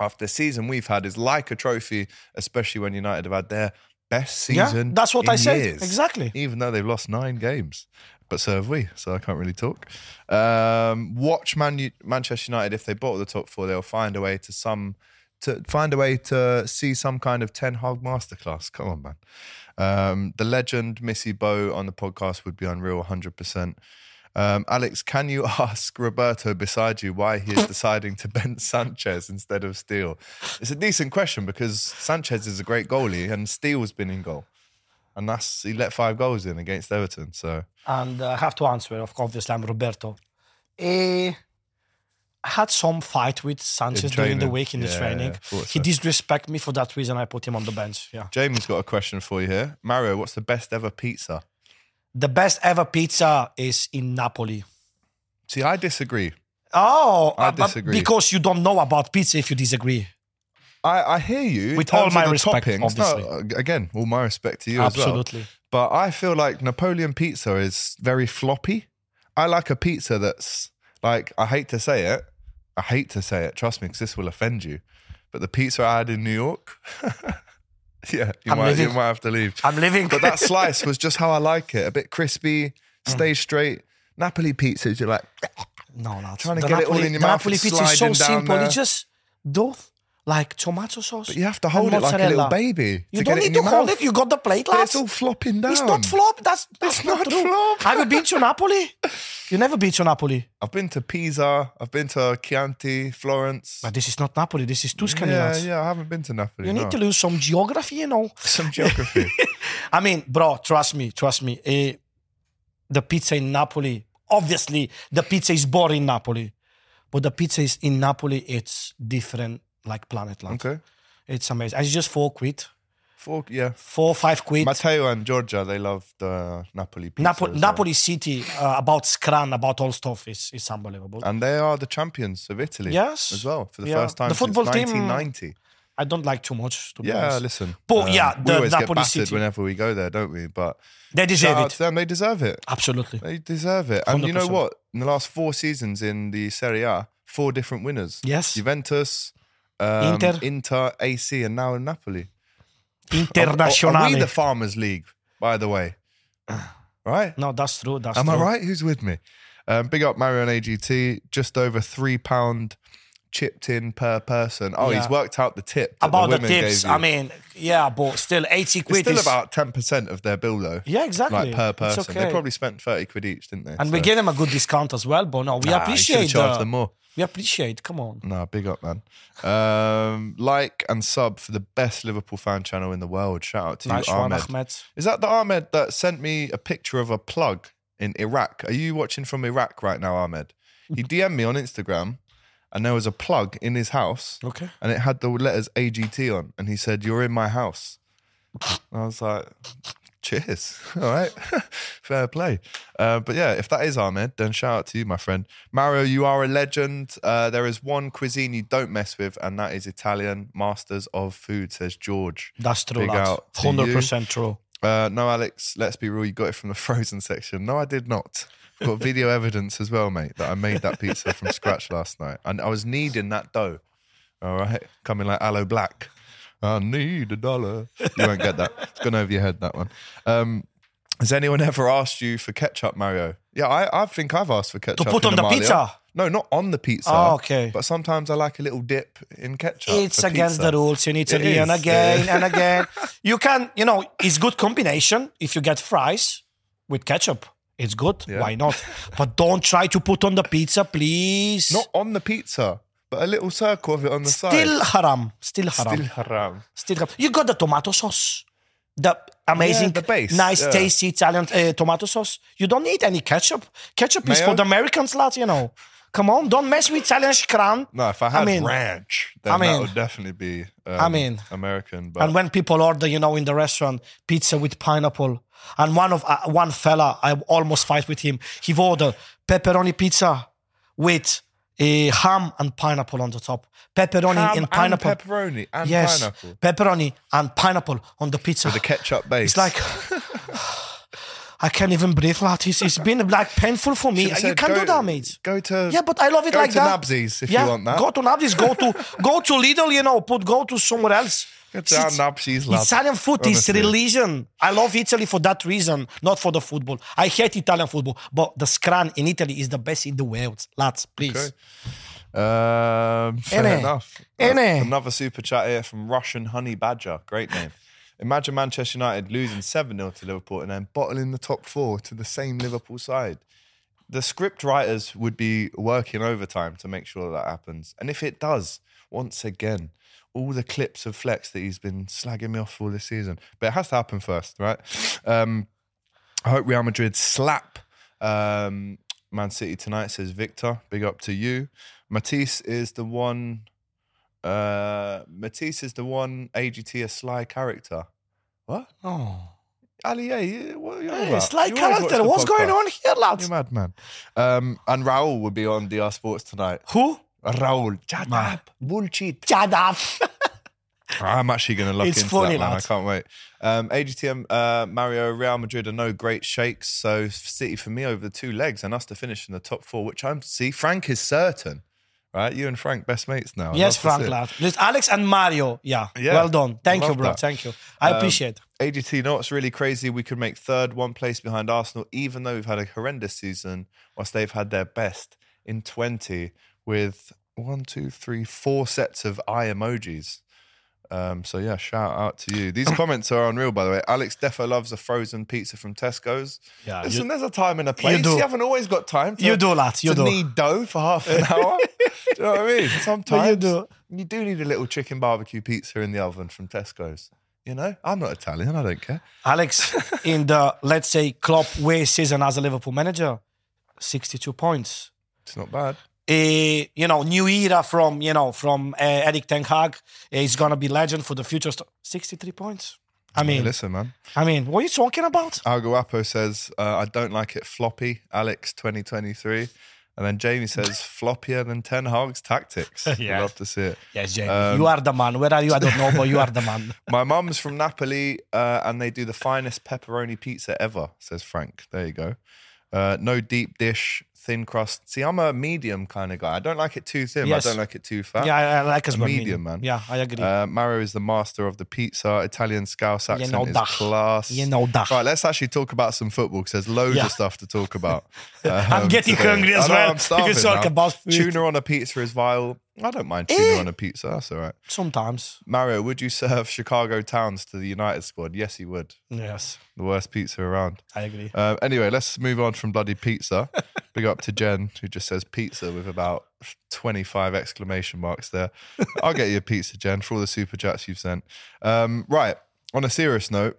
[SPEAKER 4] after the season we've had, is like a trophy, especially when United have had their best season.
[SPEAKER 5] Yeah, that's what I said.
[SPEAKER 4] years.
[SPEAKER 5] Exactly.
[SPEAKER 4] Even though they've lost nine games but so have we. So I can't really talk. Um, watch Man U- Manchester United if they bottle the top four, they'll find a way to some to find a way to see some kind of Ten Hag masterclass. Come on, man. Um, the legend Missy Bo on the podcast would be unreal, hundred percent. Um, Alex, can you <laughs> ask Roberto beside you why he is <laughs> deciding to bench Sanchez instead of Steele? It's a decent question because Sanchez is a great goalie and Steele's been in goal. And that's he let five goals in against Everton. So
[SPEAKER 5] And uh, I have to answer, of course, obviously, I'm Roberto. Eh, I had some fight with Sanchez during the week in the
[SPEAKER 4] Yeah,
[SPEAKER 5] training.
[SPEAKER 4] yeah,
[SPEAKER 5] he
[SPEAKER 4] so.
[SPEAKER 5] disrespect me for that reason. I put him on the bench. Yeah.
[SPEAKER 4] Jamie's got a question for you here. Mario, what's the best ever pizza?
[SPEAKER 5] The best ever pizza is in Napoli.
[SPEAKER 4] See, I disagree.
[SPEAKER 5] Oh,
[SPEAKER 4] I
[SPEAKER 5] uh,
[SPEAKER 4] disagree.
[SPEAKER 5] because you don't know about pizza if you disagree.
[SPEAKER 4] I, I hear you.
[SPEAKER 5] With all my respect,
[SPEAKER 4] toppings. No,
[SPEAKER 5] obviously.
[SPEAKER 4] again, all my respect to you as
[SPEAKER 5] Absolutely.
[SPEAKER 4] well. But I feel like Napoleon pizza is very floppy. I like a pizza that's like, I hate to say it. I hate to say it. Trust me, because this will offend you. But the pizza I had in New York, <laughs> <laughs> yeah, you
[SPEAKER 5] I'm
[SPEAKER 4] might, you might have to leave.
[SPEAKER 5] I'm living.
[SPEAKER 4] But that <laughs> slice was just how I like it. A bit crispy, mm. stay straight. Napoli pizzas, you're like,
[SPEAKER 5] no, not
[SPEAKER 4] Trying to get it all in your
[SPEAKER 5] the
[SPEAKER 4] mouth
[SPEAKER 5] Napoli
[SPEAKER 4] and
[SPEAKER 5] pizza is so
[SPEAKER 4] sliding down
[SPEAKER 5] simple.
[SPEAKER 4] there.
[SPEAKER 5] It's just dough, like tomato sauce.
[SPEAKER 4] But you have to hold it like a little baby.
[SPEAKER 5] You don't need to hold
[SPEAKER 4] mouth.
[SPEAKER 5] it. You got the plate, lads.
[SPEAKER 4] It's all flopping down.
[SPEAKER 5] It's not flop. That's that's
[SPEAKER 4] It's
[SPEAKER 5] not,
[SPEAKER 4] not flop.
[SPEAKER 5] Have you been to Napoli? You never been to Napoli.
[SPEAKER 4] I've been to Pisa. I've been to Chianti, Florence.
[SPEAKER 5] But this is not Napoli. This is Tuscany,
[SPEAKER 4] yeah,
[SPEAKER 5] lads.
[SPEAKER 4] yeah. I haven't been to Napoli.
[SPEAKER 5] You need to lose some geography, you know. <laughs>
[SPEAKER 4] some geography. <laughs>
[SPEAKER 5] I mean, bro, trust me, trust me. Eh, the pizza in Napoli, obviously, the pizza is boring in Napoli, but the pizza is in Napoli. It's different, like planet land.
[SPEAKER 4] okay.
[SPEAKER 5] It's amazing. And It's just four quid,
[SPEAKER 4] Four, yeah.
[SPEAKER 5] four five quid.
[SPEAKER 4] Matteo and Georgia, they love the Napoli pizza.
[SPEAKER 5] Napo-. Napoli City uh, about Scran, about all stuff is is unbelievable.
[SPEAKER 4] And they are the champions of Italy.
[SPEAKER 5] Yes.
[SPEAKER 4] As well, for the
[SPEAKER 5] Yeah.
[SPEAKER 4] first time
[SPEAKER 5] The football
[SPEAKER 4] since
[SPEAKER 5] team-
[SPEAKER 4] 1990.
[SPEAKER 5] I don't like too much. To be
[SPEAKER 4] Yeah,
[SPEAKER 5] honest.
[SPEAKER 4] listen. um,
[SPEAKER 5] But yeah,
[SPEAKER 4] we
[SPEAKER 5] the
[SPEAKER 4] always
[SPEAKER 5] Napoli
[SPEAKER 4] get
[SPEAKER 5] City.
[SPEAKER 4] whenever we go there, don't we? But
[SPEAKER 5] they deserve it.
[SPEAKER 4] to them, they deserve it.
[SPEAKER 5] Absolutely.
[SPEAKER 4] They deserve it. And you know what? In the last four seasons in the Serie A, four different winners.
[SPEAKER 5] Yes.
[SPEAKER 4] Juventus, um,
[SPEAKER 5] Inter.
[SPEAKER 4] Inter, AC, and now in Napoli. Are, are we the Farmers League, by the way? <sighs> Right?
[SPEAKER 5] no, that's true. That's
[SPEAKER 4] Am
[SPEAKER 5] true.
[SPEAKER 4] I right? Who's with me? Um, big up Mario and AGT. Just over three pound chipped in per person. Oh, he's worked out the tip.
[SPEAKER 5] About the,
[SPEAKER 4] women
[SPEAKER 5] tips,
[SPEAKER 4] you.
[SPEAKER 5] I mean, yeah, but still, 80 quid.
[SPEAKER 4] it's still
[SPEAKER 5] is
[SPEAKER 4] about ten percent of their bill though.
[SPEAKER 5] Yeah, exactly.
[SPEAKER 4] Like per person. They probably spent thirty quid each, didn't they?
[SPEAKER 5] and we
[SPEAKER 4] So-
[SPEAKER 5] gave them a good discount as well. But no, we
[SPEAKER 4] Nah,
[SPEAKER 5] appreciate
[SPEAKER 4] charged
[SPEAKER 5] the-
[SPEAKER 4] them more.
[SPEAKER 5] We appreciate. Come on.
[SPEAKER 4] No, big up, man. Um, like and sub for the best Liverpool fan channel in the world. Shout out to
[SPEAKER 5] Nice
[SPEAKER 4] you,
[SPEAKER 5] one,
[SPEAKER 4] Ahmed.
[SPEAKER 5] Ahmed.
[SPEAKER 4] Is that the Ahmed that sent me a picture of a plug in Iraq? Are you watching from Iraq right now, Ahmed? He DM'd me on Instagram and there was a plug in his house
[SPEAKER 5] Okay.
[SPEAKER 4] and it had the letters AGT on and he said, You're in my house. And I was like, Cheers. <laughs> All right. <laughs> Fair play. Uh, but yeah, if that is Ahmed, then shout out to you, my friend. Mario, you are a legend. Uh, there is one cuisine you don't mess with, and that is Italian masters of food, says George.
[SPEAKER 5] That's true,
[SPEAKER 4] Big
[SPEAKER 5] lad.
[SPEAKER 4] out to you.
[SPEAKER 5] 100% true.
[SPEAKER 4] Uh, no, Alex, let's be real. You got it from the <laughs> frozen section. No, I did not. Got video evidence as well, mate, that I made that pizza from scratch last night. And I was kneading that dough. All right. Coming like Aloe Blacc. I need a dollar. You won't get that. It's gone over your head, that one. Um, has anyone ever asked you for ketchup, Mario? Yeah, I, I think I've asked for ketchup.
[SPEAKER 5] To
[SPEAKER 4] put
[SPEAKER 5] on the
[SPEAKER 4] Amalia.
[SPEAKER 5] pizza?
[SPEAKER 4] No, not on the pizza.
[SPEAKER 5] Oh, okay.
[SPEAKER 4] But sometimes I like a little dip in ketchup.
[SPEAKER 5] It's against
[SPEAKER 4] pizza.
[SPEAKER 5] the rules in Italy, and again
[SPEAKER 4] yeah.
[SPEAKER 5] and <laughs> again. You can, you know, it's good combination if you get fries with ketchup. It's good.
[SPEAKER 4] Yeah.
[SPEAKER 5] Why not? But don't try to put on the pizza, please.
[SPEAKER 4] Not on the pizza, but a little circle of it on the side.
[SPEAKER 5] Still haram. Still haram.
[SPEAKER 4] Still haram.
[SPEAKER 5] Still haram. You got the tomato sauce. The amazing,
[SPEAKER 4] the base,
[SPEAKER 5] nice,
[SPEAKER 4] yeah.
[SPEAKER 5] tasty Italian uh, tomato sauce. You don't need any ketchup. Ketchup is for the Americans, lads, you know. Come on, don't mess with Italian scran.
[SPEAKER 4] No, if I had
[SPEAKER 5] mean-
[SPEAKER 4] ranch, then
[SPEAKER 5] I
[SPEAKER 4] that
[SPEAKER 5] mean-
[SPEAKER 4] would definitely be um,
[SPEAKER 5] I mean-
[SPEAKER 4] American. But
[SPEAKER 5] And when people order, you know, in the restaurant, pizza with pineapple, and one of uh, one fella, I almost fight with him. He ordered pepperoni pizza with a ham and pineapple on the top. Pepperoni
[SPEAKER 4] ham
[SPEAKER 5] and pineapple.
[SPEAKER 4] and pepperoni and
[SPEAKER 5] yes,
[SPEAKER 4] pineapple
[SPEAKER 5] pepperoni and pineapple on the pizza.
[SPEAKER 4] with the ketchup base.
[SPEAKER 5] It's like <laughs> I can't even breathe, lad. It's, it's been like painful for me.
[SPEAKER 4] Should've
[SPEAKER 5] You can
[SPEAKER 4] go-
[SPEAKER 5] do that, mate.
[SPEAKER 4] Go to
[SPEAKER 5] Yeah, but I love it
[SPEAKER 4] go
[SPEAKER 5] like
[SPEAKER 4] to
[SPEAKER 5] that.
[SPEAKER 4] Nabsies if
[SPEAKER 5] yeah,
[SPEAKER 4] you want that.
[SPEAKER 5] Go to Nabsies. Go to go to Lidl. You know, put go to somewhere else.
[SPEAKER 4] Go to our Nabsies, lad.
[SPEAKER 5] Italian food is religion. I love Italy for that reason, not for the football. I hate Italian football, but the scran in Italy is the best in the world. Lads, please.
[SPEAKER 4] Okay. Um, fair enough. Uh, another super chat here from Russian Honey Badger. Great name. Imagine Manchester United losing 7 0 to Liverpool and then bottling the top four to the same Liverpool side. The script writers would be working overtime to make sure that happens. And if it does, once again, all the clips of Flex that he's been slagging me off for this season. But it has to happen first, right? Um, I hope Real Madrid slap um, Man City tonight, says Victor. Big up to you. Matisse is the one. Uh, Matisse is the one AGT a sly character. What?
[SPEAKER 5] Oh,
[SPEAKER 4] Ali, yeah, you- what are you
[SPEAKER 5] hey,
[SPEAKER 4] about?
[SPEAKER 5] it's like
[SPEAKER 4] You
[SPEAKER 5] character. What's going on here, lads?
[SPEAKER 4] You're mad, man. Um, and Raul will be on DR Sports tonight.
[SPEAKER 5] Who?
[SPEAKER 4] Raul, shut
[SPEAKER 5] Man.
[SPEAKER 4] up, bullshit.
[SPEAKER 5] Shut up. <laughs>
[SPEAKER 4] I'm actually going to look
[SPEAKER 5] It's
[SPEAKER 4] into
[SPEAKER 5] funny,
[SPEAKER 4] that, man. I can't wait. Um, AGTM, uh, Mario, Real Madrid are no great shakes. So City for me over the two legs and us to finish in the top four, which I'm see. Frank is certain, right? You and Frank best mates now.
[SPEAKER 5] Yes, Frank, lad. Listen, Alex and Mario. Yeah.
[SPEAKER 4] Yeah.
[SPEAKER 5] Well done. Thank you, bro.
[SPEAKER 4] that.
[SPEAKER 5] Thank you. I
[SPEAKER 4] Um,
[SPEAKER 5] appreciate.
[SPEAKER 4] AGT, you know what's really crazy? We could make third, one place behind Arsenal, even though we've had a horrendous season, whilst they've had their best in 20 with one, two, three, four sets of eye emojis. Um, so yeah, shout out to you. These <coughs> comments are unreal, by the way. Alex Defo loves a frozen pizza from Tesco's.
[SPEAKER 5] Yeah,
[SPEAKER 4] Listen,
[SPEAKER 5] you-
[SPEAKER 4] there's a time and a place. You,
[SPEAKER 5] do.
[SPEAKER 4] haven't always got time. To,
[SPEAKER 5] You do, that. you do.
[SPEAKER 4] knead dough for half an <laughs> hour. do you know what I mean? Sometimes you
[SPEAKER 5] do.
[SPEAKER 4] you do need a little chicken barbecue pizza in the oven from Tesco's. You know, I'm not Italian. I don't care.
[SPEAKER 5] Alex, <laughs> in the let's say Klopp way season as a Liverpool manager, 62 points.
[SPEAKER 4] It's not bad.
[SPEAKER 5] A you know new era from you know from uh, Erik Ten Hag. He's gonna be legend for the future. Sixty three points. I mean,
[SPEAKER 4] Listen, man.
[SPEAKER 5] I mean, what are you talking about?
[SPEAKER 4] Al Guapo says, uh, I don't like it floppy, Alex 2023. And then Jamie says, <laughs> floppier than Ten Hag's tactics. <laughs>
[SPEAKER 5] Yeah.
[SPEAKER 4] love to see it.
[SPEAKER 5] Yes, Jamie,
[SPEAKER 4] Um,
[SPEAKER 5] you are the man. Where are you? I don't know, but you are the man. <laughs>
[SPEAKER 4] My mum's from Napoli uh, and they do the finest pepperoni pizza ever, says Frank. There you go. Uh, no deep dish, thin crust. See, I'm a medium kind of guy. I don't like it too thin.
[SPEAKER 5] Yes.
[SPEAKER 4] I don't like it too fat.
[SPEAKER 5] Yeah, I, I like as
[SPEAKER 4] A
[SPEAKER 5] well.
[SPEAKER 4] medium, man.
[SPEAKER 5] Yeah, I agree.
[SPEAKER 4] Uh, Mario is the master of the pizza. Italian scouse accent
[SPEAKER 5] know
[SPEAKER 4] is
[SPEAKER 5] that.
[SPEAKER 4] class.
[SPEAKER 5] You know that.
[SPEAKER 4] Right, let's actually talk about some football because there's loads
[SPEAKER 5] Yeah.
[SPEAKER 4] of stuff to talk <laughs> about.
[SPEAKER 5] I'm
[SPEAKER 4] um,
[SPEAKER 5] getting
[SPEAKER 4] today.
[SPEAKER 5] hungry as
[SPEAKER 4] I know,
[SPEAKER 5] well.
[SPEAKER 4] I'm
[SPEAKER 5] If
[SPEAKER 4] starving
[SPEAKER 5] you talk
[SPEAKER 4] now.
[SPEAKER 5] about food.
[SPEAKER 4] tuna on a pizza is vile. I don't mind tuna
[SPEAKER 5] Eh.
[SPEAKER 4] on a pizza. That's all right.
[SPEAKER 5] Sometimes,
[SPEAKER 4] Mario, would you serve Chicago Towns to the United squad? Yes, he would.
[SPEAKER 5] yes,
[SPEAKER 4] The worst pizza around.
[SPEAKER 5] I agree.
[SPEAKER 4] Uh, anyway, let's move on from bloody pizza. <laughs> Big up to Jen, who just says pizza with about 25 exclamation marks there. I'll get you a pizza, Jen, for all the super chats you've sent. Um, right. On a serious note,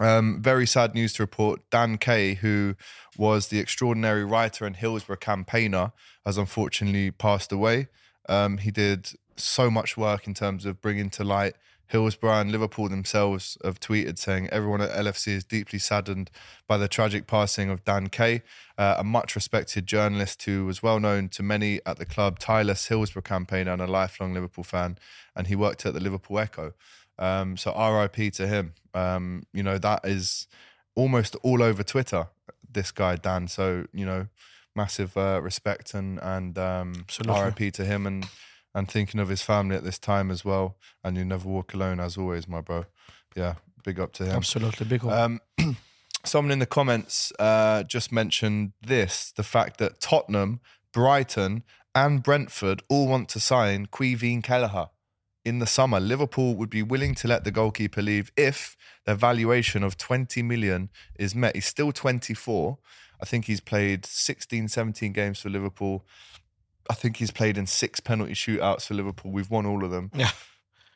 [SPEAKER 4] um, very sad news to report. Dan Kay, who was the extraordinary writer and Hillsborough campaigner, has unfortunately passed away. Um, he did so much work in terms of bringing to light Hillsborough and Liverpool themselves have tweeted saying everyone at LFC is deeply saddened by the tragic passing of Dan Kay, uh, a much respected journalist who was well known to many at the club, tireless Hillsborough campaigner and a lifelong Liverpool fan, and he worked at the Liverpool Echo. Um, so RIP to him. Um, you know that is almost all over Twitter. This guy Dan. So you know, massive uh, respect and and um, RIP to him and and thinking of his family at this time as well. And you never walk alone, as always, my bro. Yeah, big up to him.
[SPEAKER 5] Absolutely, big up.
[SPEAKER 4] Um, <clears throat> someone in the comments uh, just mentioned this: the fact that Tottenham, Brighton, and Brentford all want to sign Caoimhín Kelleher in the summer. Liverpool would be willing to let the goalkeeper leave if their valuation of 20 million is met. He's still 24. I think he's played 16, 17 games for Liverpool. I think he's played in six penalty shootouts for Liverpool. We've won all of them.
[SPEAKER 5] yeah,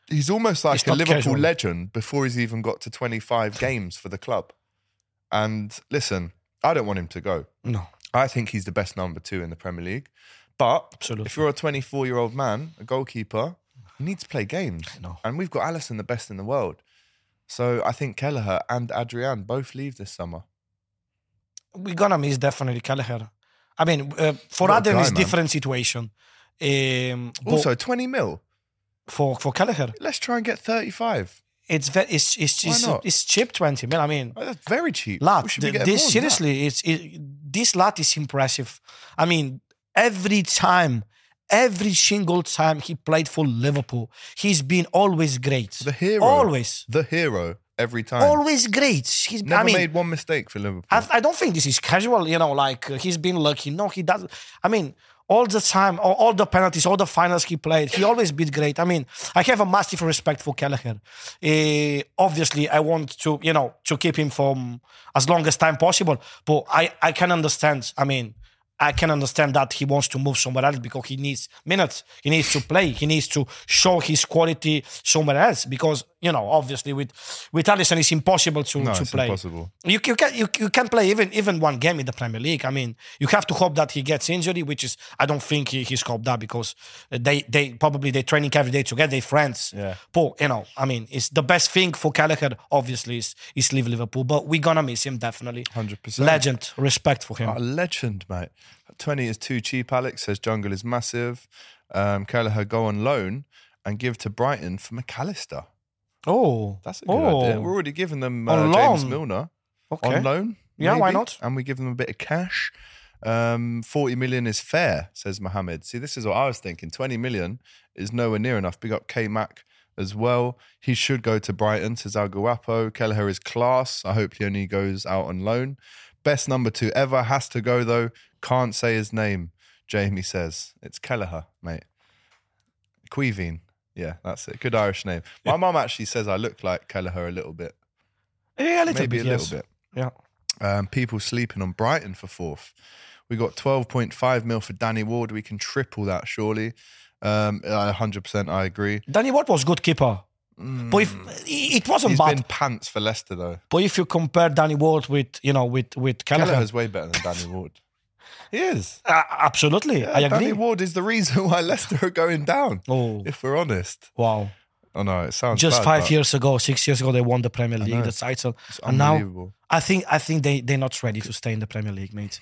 [SPEAKER 4] He's almost like a Liverpool
[SPEAKER 5] casual.
[SPEAKER 4] legend before he's even got to 25 <laughs> games for the club. And listen, I don't want him to go.
[SPEAKER 5] no,
[SPEAKER 4] I think he's the best number two in the Premier League. But
[SPEAKER 5] Absolutely.
[SPEAKER 4] if you're a 24 year old man, a goalkeeper, you need to play games.
[SPEAKER 5] No.
[SPEAKER 4] And we've got Alisson, the best in the world. So I think Kelleher and Adrian both leave this summer.
[SPEAKER 5] We're gonna miss definitely Kelleher. I mean, uh, for Adam
[SPEAKER 4] guy,
[SPEAKER 5] it's
[SPEAKER 4] man.
[SPEAKER 5] different situation. Um,
[SPEAKER 4] Also, 20 mil.
[SPEAKER 5] for for Kelleher,
[SPEAKER 4] Let's try and get 35.
[SPEAKER 5] it's very it's it's it's, it's cheap twenty mil. I mean,
[SPEAKER 4] Oh, That's very cheap.
[SPEAKER 5] lad,
[SPEAKER 4] we should be
[SPEAKER 5] th- this
[SPEAKER 4] more than that.
[SPEAKER 5] seriously, it's it, this lad is impressive. I mean, every time, every single time he played for Liverpool, he's been always great.
[SPEAKER 4] The hero.
[SPEAKER 5] always,
[SPEAKER 4] The hero every time.
[SPEAKER 5] always great. He's
[SPEAKER 4] Never
[SPEAKER 5] I mean,
[SPEAKER 4] made one mistake for Liverpool.
[SPEAKER 5] I, I don't think this is casual, you know, like uh, he's been lucky. No, he doesn't. I mean, all the time, all, all the penalties, all the finals he played, he always beat great. I mean, I have a massive respect for Kelleher. Uh, obviously, I want to, you know, to keep him from as long as time possible. But I, I can understand. I mean, I can understand that he wants to move somewhere else because he needs minutes. He needs to play. He needs to show his quality somewhere else because you know, obviously, with with Alisson, it's impossible to
[SPEAKER 4] no,
[SPEAKER 5] to
[SPEAKER 4] it's
[SPEAKER 5] play.
[SPEAKER 4] impossible.
[SPEAKER 5] You, you can you, you can play even even one game in the Premier League. I mean, you have to hope that he gets injury, which is I don't think he, he's hoped that because they they probably they training every day together, they friends.
[SPEAKER 4] Yeah.
[SPEAKER 5] But you know, I mean, it's the best thing for Gallagher. Obviously, is is leave Liverpool, but we're gonna miss him definitely.
[SPEAKER 4] 100%.
[SPEAKER 5] Legend, respect for him.
[SPEAKER 4] A legend, mate. 20 is too cheap, Alex says Jungle is massive. Um, Kelleher go on loan and give to Brighton for McAllister.
[SPEAKER 5] Oh,
[SPEAKER 4] That's a good
[SPEAKER 5] oh.
[SPEAKER 4] idea. We're already giving them uh, James? Milner
[SPEAKER 5] okay.
[SPEAKER 4] on loan.
[SPEAKER 5] Yeah, why not?
[SPEAKER 4] And we give them a bit of cash. Um, 40 million is fair, says Mohammed. See, this is what I was thinking. 20 million is nowhere near enough. Big up K Mac as well. He should go to Brighton, says Al Guapo. Kelleher is class. I hope he only goes out on loan. Best number two ever has to go, though. Can't say his name, Jamie says. It's Kelleher, mate. Caoimhín. Yeah, that's it. Good Irish name. My mum actually says I look like Kelleher a little bit.
[SPEAKER 5] Yeah, a little
[SPEAKER 4] Maybe
[SPEAKER 5] bit.
[SPEAKER 4] a
[SPEAKER 5] yes.
[SPEAKER 4] little bit.
[SPEAKER 5] Yeah.
[SPEAKER 4] Um, people sleeping on Brighton for fourth. We got 12.5 mil for Danny Ward. We can triple that, surely. Um, I 100% I agree.
[SPEAKER 5] Danny Ward was good keeper. But if it wasn't
[SPEAKER 4] He's
[SPEAKER 5] bad.
[SPEAKER 4] been pants for Leicester, though.
[SPEAKER 5] But if you compare Danny Ward with you know with with Kelleher,
[SPEAKER 4] Kelleher's way better than Danny Ward. He is.
[SPEAKER 5] uh, absolutely, I
[SPEAKER 4] Yeah,
[SPEAKER 5] agree.
[SPEAKER 4] Danny Ward is the reason why <laughs> Leicester are going down,
[SPEAKER 5] Oh
[SPEAKER 4] if we're honest.
[SPEAKER 5] wow!
[SPEAKER 4] Oh, no, it sounds
[SPEAKER 5] Just
[SPEAKER 4] bad,
[SPEAKER 5] five years ago, six years ago, they won the Premier League, the title,
[SPEAKER 4] It's
[SPEAKER 5] and now. I think I think they they're not ready to stay in the Premier League, mate.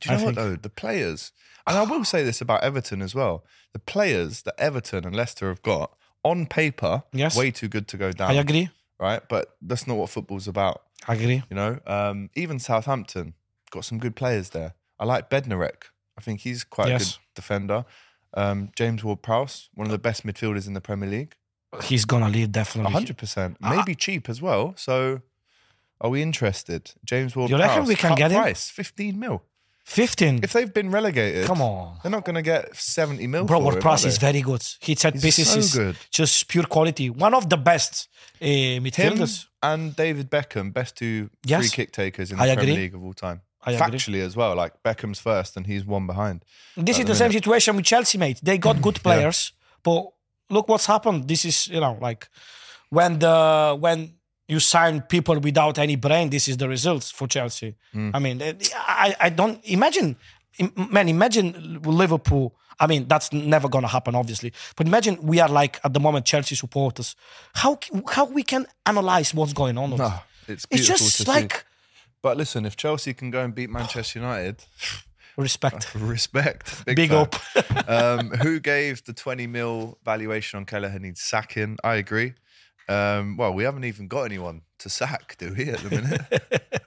[SPEAKER 4] Do you
[SPEAKER 5] I
[SPEAKER 4] know what
[SPEAKER 5] think-
[SPEAKER 4] though? The players, and I will say this about Everton as well. The players that Everton and Leicester have got on paper,
[SPEAKER 5] Yes.
[SPEAKER 4] way too good to go down.
[SPEAKER 5] I agree.
[SPEAKER 4] right? But that's not what football's about.
[SPEAKER 5] I agree.
[SPEAKER 4] You know, um, even Southampton got some good players there. I like Bednarek. I think he's quite a good defender. Um, James Ward-Prowse, one of the best midfielders in the Premier League.
[SPEAKER 5] He's gonna leave definitely.
[SPEAKER 4] hundred percent,
[SPEAKER 5] Ah.
[SPEAKER 4] maybe cheap as well. So, are we interested? James Ward Prowse.
[SPEAKER 5] You reckon we can get him?
[SPEAKER 4] price fifteen mil.
[SPEAKER 5] Fifteen.
[SPEAKER 4] If they've been relegated,
[SPEAKER 5] Come on.
[SPEAKER 4] they're not going to get seventy mil.
[SPEAKER 5] Bro, Ward
[SPEAKER 4] him,
[SPEAKER 5] Prowse is very good. He set
[SPEAKER 4] He's
[SPEAKER 5] pieces
[SPEAKER 4] so
[SPEAKER 5] is
[SPEAKER 4] good.
[SPEAKER 5] just pure quality. One of the best uh,
[SPEAKER 4] Him
[SPEAKER 5] midfielders.
[SPEAKER 4] and David Beckham, best two
[SPEAKER 5] Yes.
[SPEAKER 4] free kick takers in the
[SPEAKER 5] I
[SPEAKER 4] Premier
[SPEAKER 5] agree.
[SPEAKER 4] League of all time.
[SPEAKER 5] I agree.
[SPEAKER 4] Factually as well, like Beckham's first and he's one behind.
[SPEAKER 5] This is
[SPEAKER 4] the
[SPEAKER 5] the same situation with Chelsea, mate. They got good <clears throat> players, but look what's happened. This is you know like when the when you sign people without any brain. This is the results for Chelsea.
[SPEAKER 4] Mm.
[SPEAKER 5] I mean, I I don't imagine, man. Imagine Liverpool. I mean, that's never gonna happen, obviously. But imagine we are like at the moment Chelsea supporters. How how we can analyze what's going on?
[SPEAKER 4] No, it's
[SPEAKER 5] it's just
[SPEAKER 4] to see. But listen, if Chelsea can go and beat Manchester United, <sighs>
[SPEAKER 5] respect. <laughs>
[SPEAKER 4] respect. Big,
[SPEAKER 5] Big up. <laughs>
[SPEAKER 4] um, who gave the 20 mil valuation on Kelleher needs sacking? I agree. Um, well, we haven't even got anyone to sack, do we, at the minute?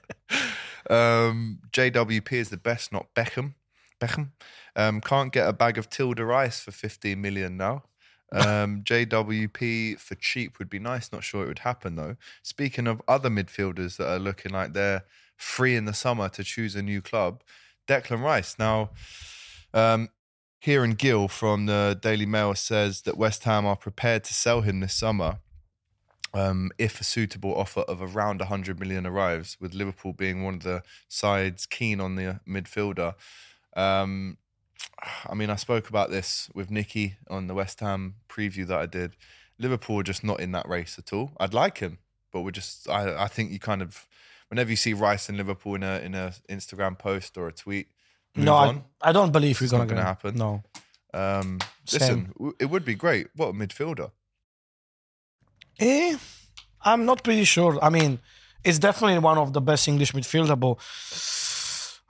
[SPEAKER 4] <laughs> um, JWP is the best, not Beckham. Beckham. Um, can't get a bag of Tilda Rice for 15 million now. Um, JWP for cheap would be nice. Not sure it would happen though. Speaking of other midfielders that are looking like they're free in the summer to choose a new club, Declan Rice. Now, um, Kieran Gill from the Daily Mail says that West Ham are prepared to sell him this summer um, if a suitable offer of around 100 million arrives, with Liverpool being one of the sides keen on the midfielder. Um, I mean, I spoke about this with Nicky on the West Ham preview that I did. Liverpool are just not in that race at all. I'd like him, but we're just. I, I think you kind of, whenever you see Rice in Liverpool in a in a Instagram post or a tweet,
[SPEAKER 5] no. I, I don't believe
[SPEAKER 4] It's
[SPEAKER 5] we're gonna,
[SPEAKER 4] gonna happen.
[SPEAKER 5] No.
[SPEAKER 4] Um, listen, w- it would be great. What a midfielder!
[SPEAKER 5] Eh, I'm not pretty sure. I mean, it's definitely one of the best English midfielder, but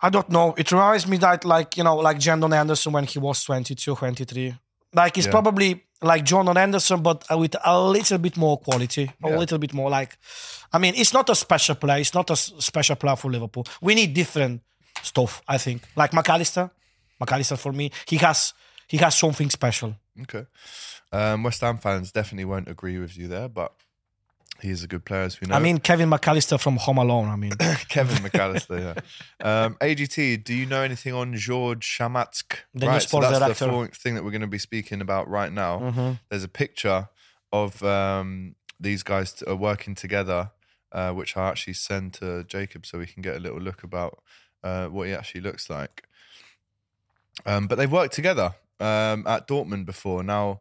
[SPEAKER 5] I don't know. It reminds me that like, you know, like Jordan Anderson when he was 22, 23. Like it's
[SPEAKER 4] Yeah.
[SPEAKER 5] probably like Jordan Anderson, but with a little bit more quality, a
[SPEAKER 4] Yeah.
[SPEAKER 5] little bit more like, I mean, it's not a special player. It's not a special player for Liverpool. We need different stuff, I think. Like Mac Allister, McAllister for me, he has, he has something special.
[SPEAKER 4] Okay, um, West Ham fans definitely won't agree with you there, but he's a good player, as we know.
[SPEAKER 5] I mean, Kevin McCallister from Home Alone. I mean, <laughs>
[SPEAKER 4] Kevin McCallister. Yeah. Um, AGT, do you know anything on George Schmadtke?
[SPEAKER 5] The new
[SPEAKER 4] right, so
[SPEAKER 5] sports
[SPEAKER 4] that's
[SPEAKER 5] director.
[SPEAKER 4] the thing that we're going to be speaking about right now.
[SPEAKER 5] Mhm.
[SPEAKER 4] There's a picture of um, these guys t- working together, uh, which I actually send to Jacob so we can get a little look about uh, what he actually looks like. Um, but they've worked together um, at Dortmund before. Now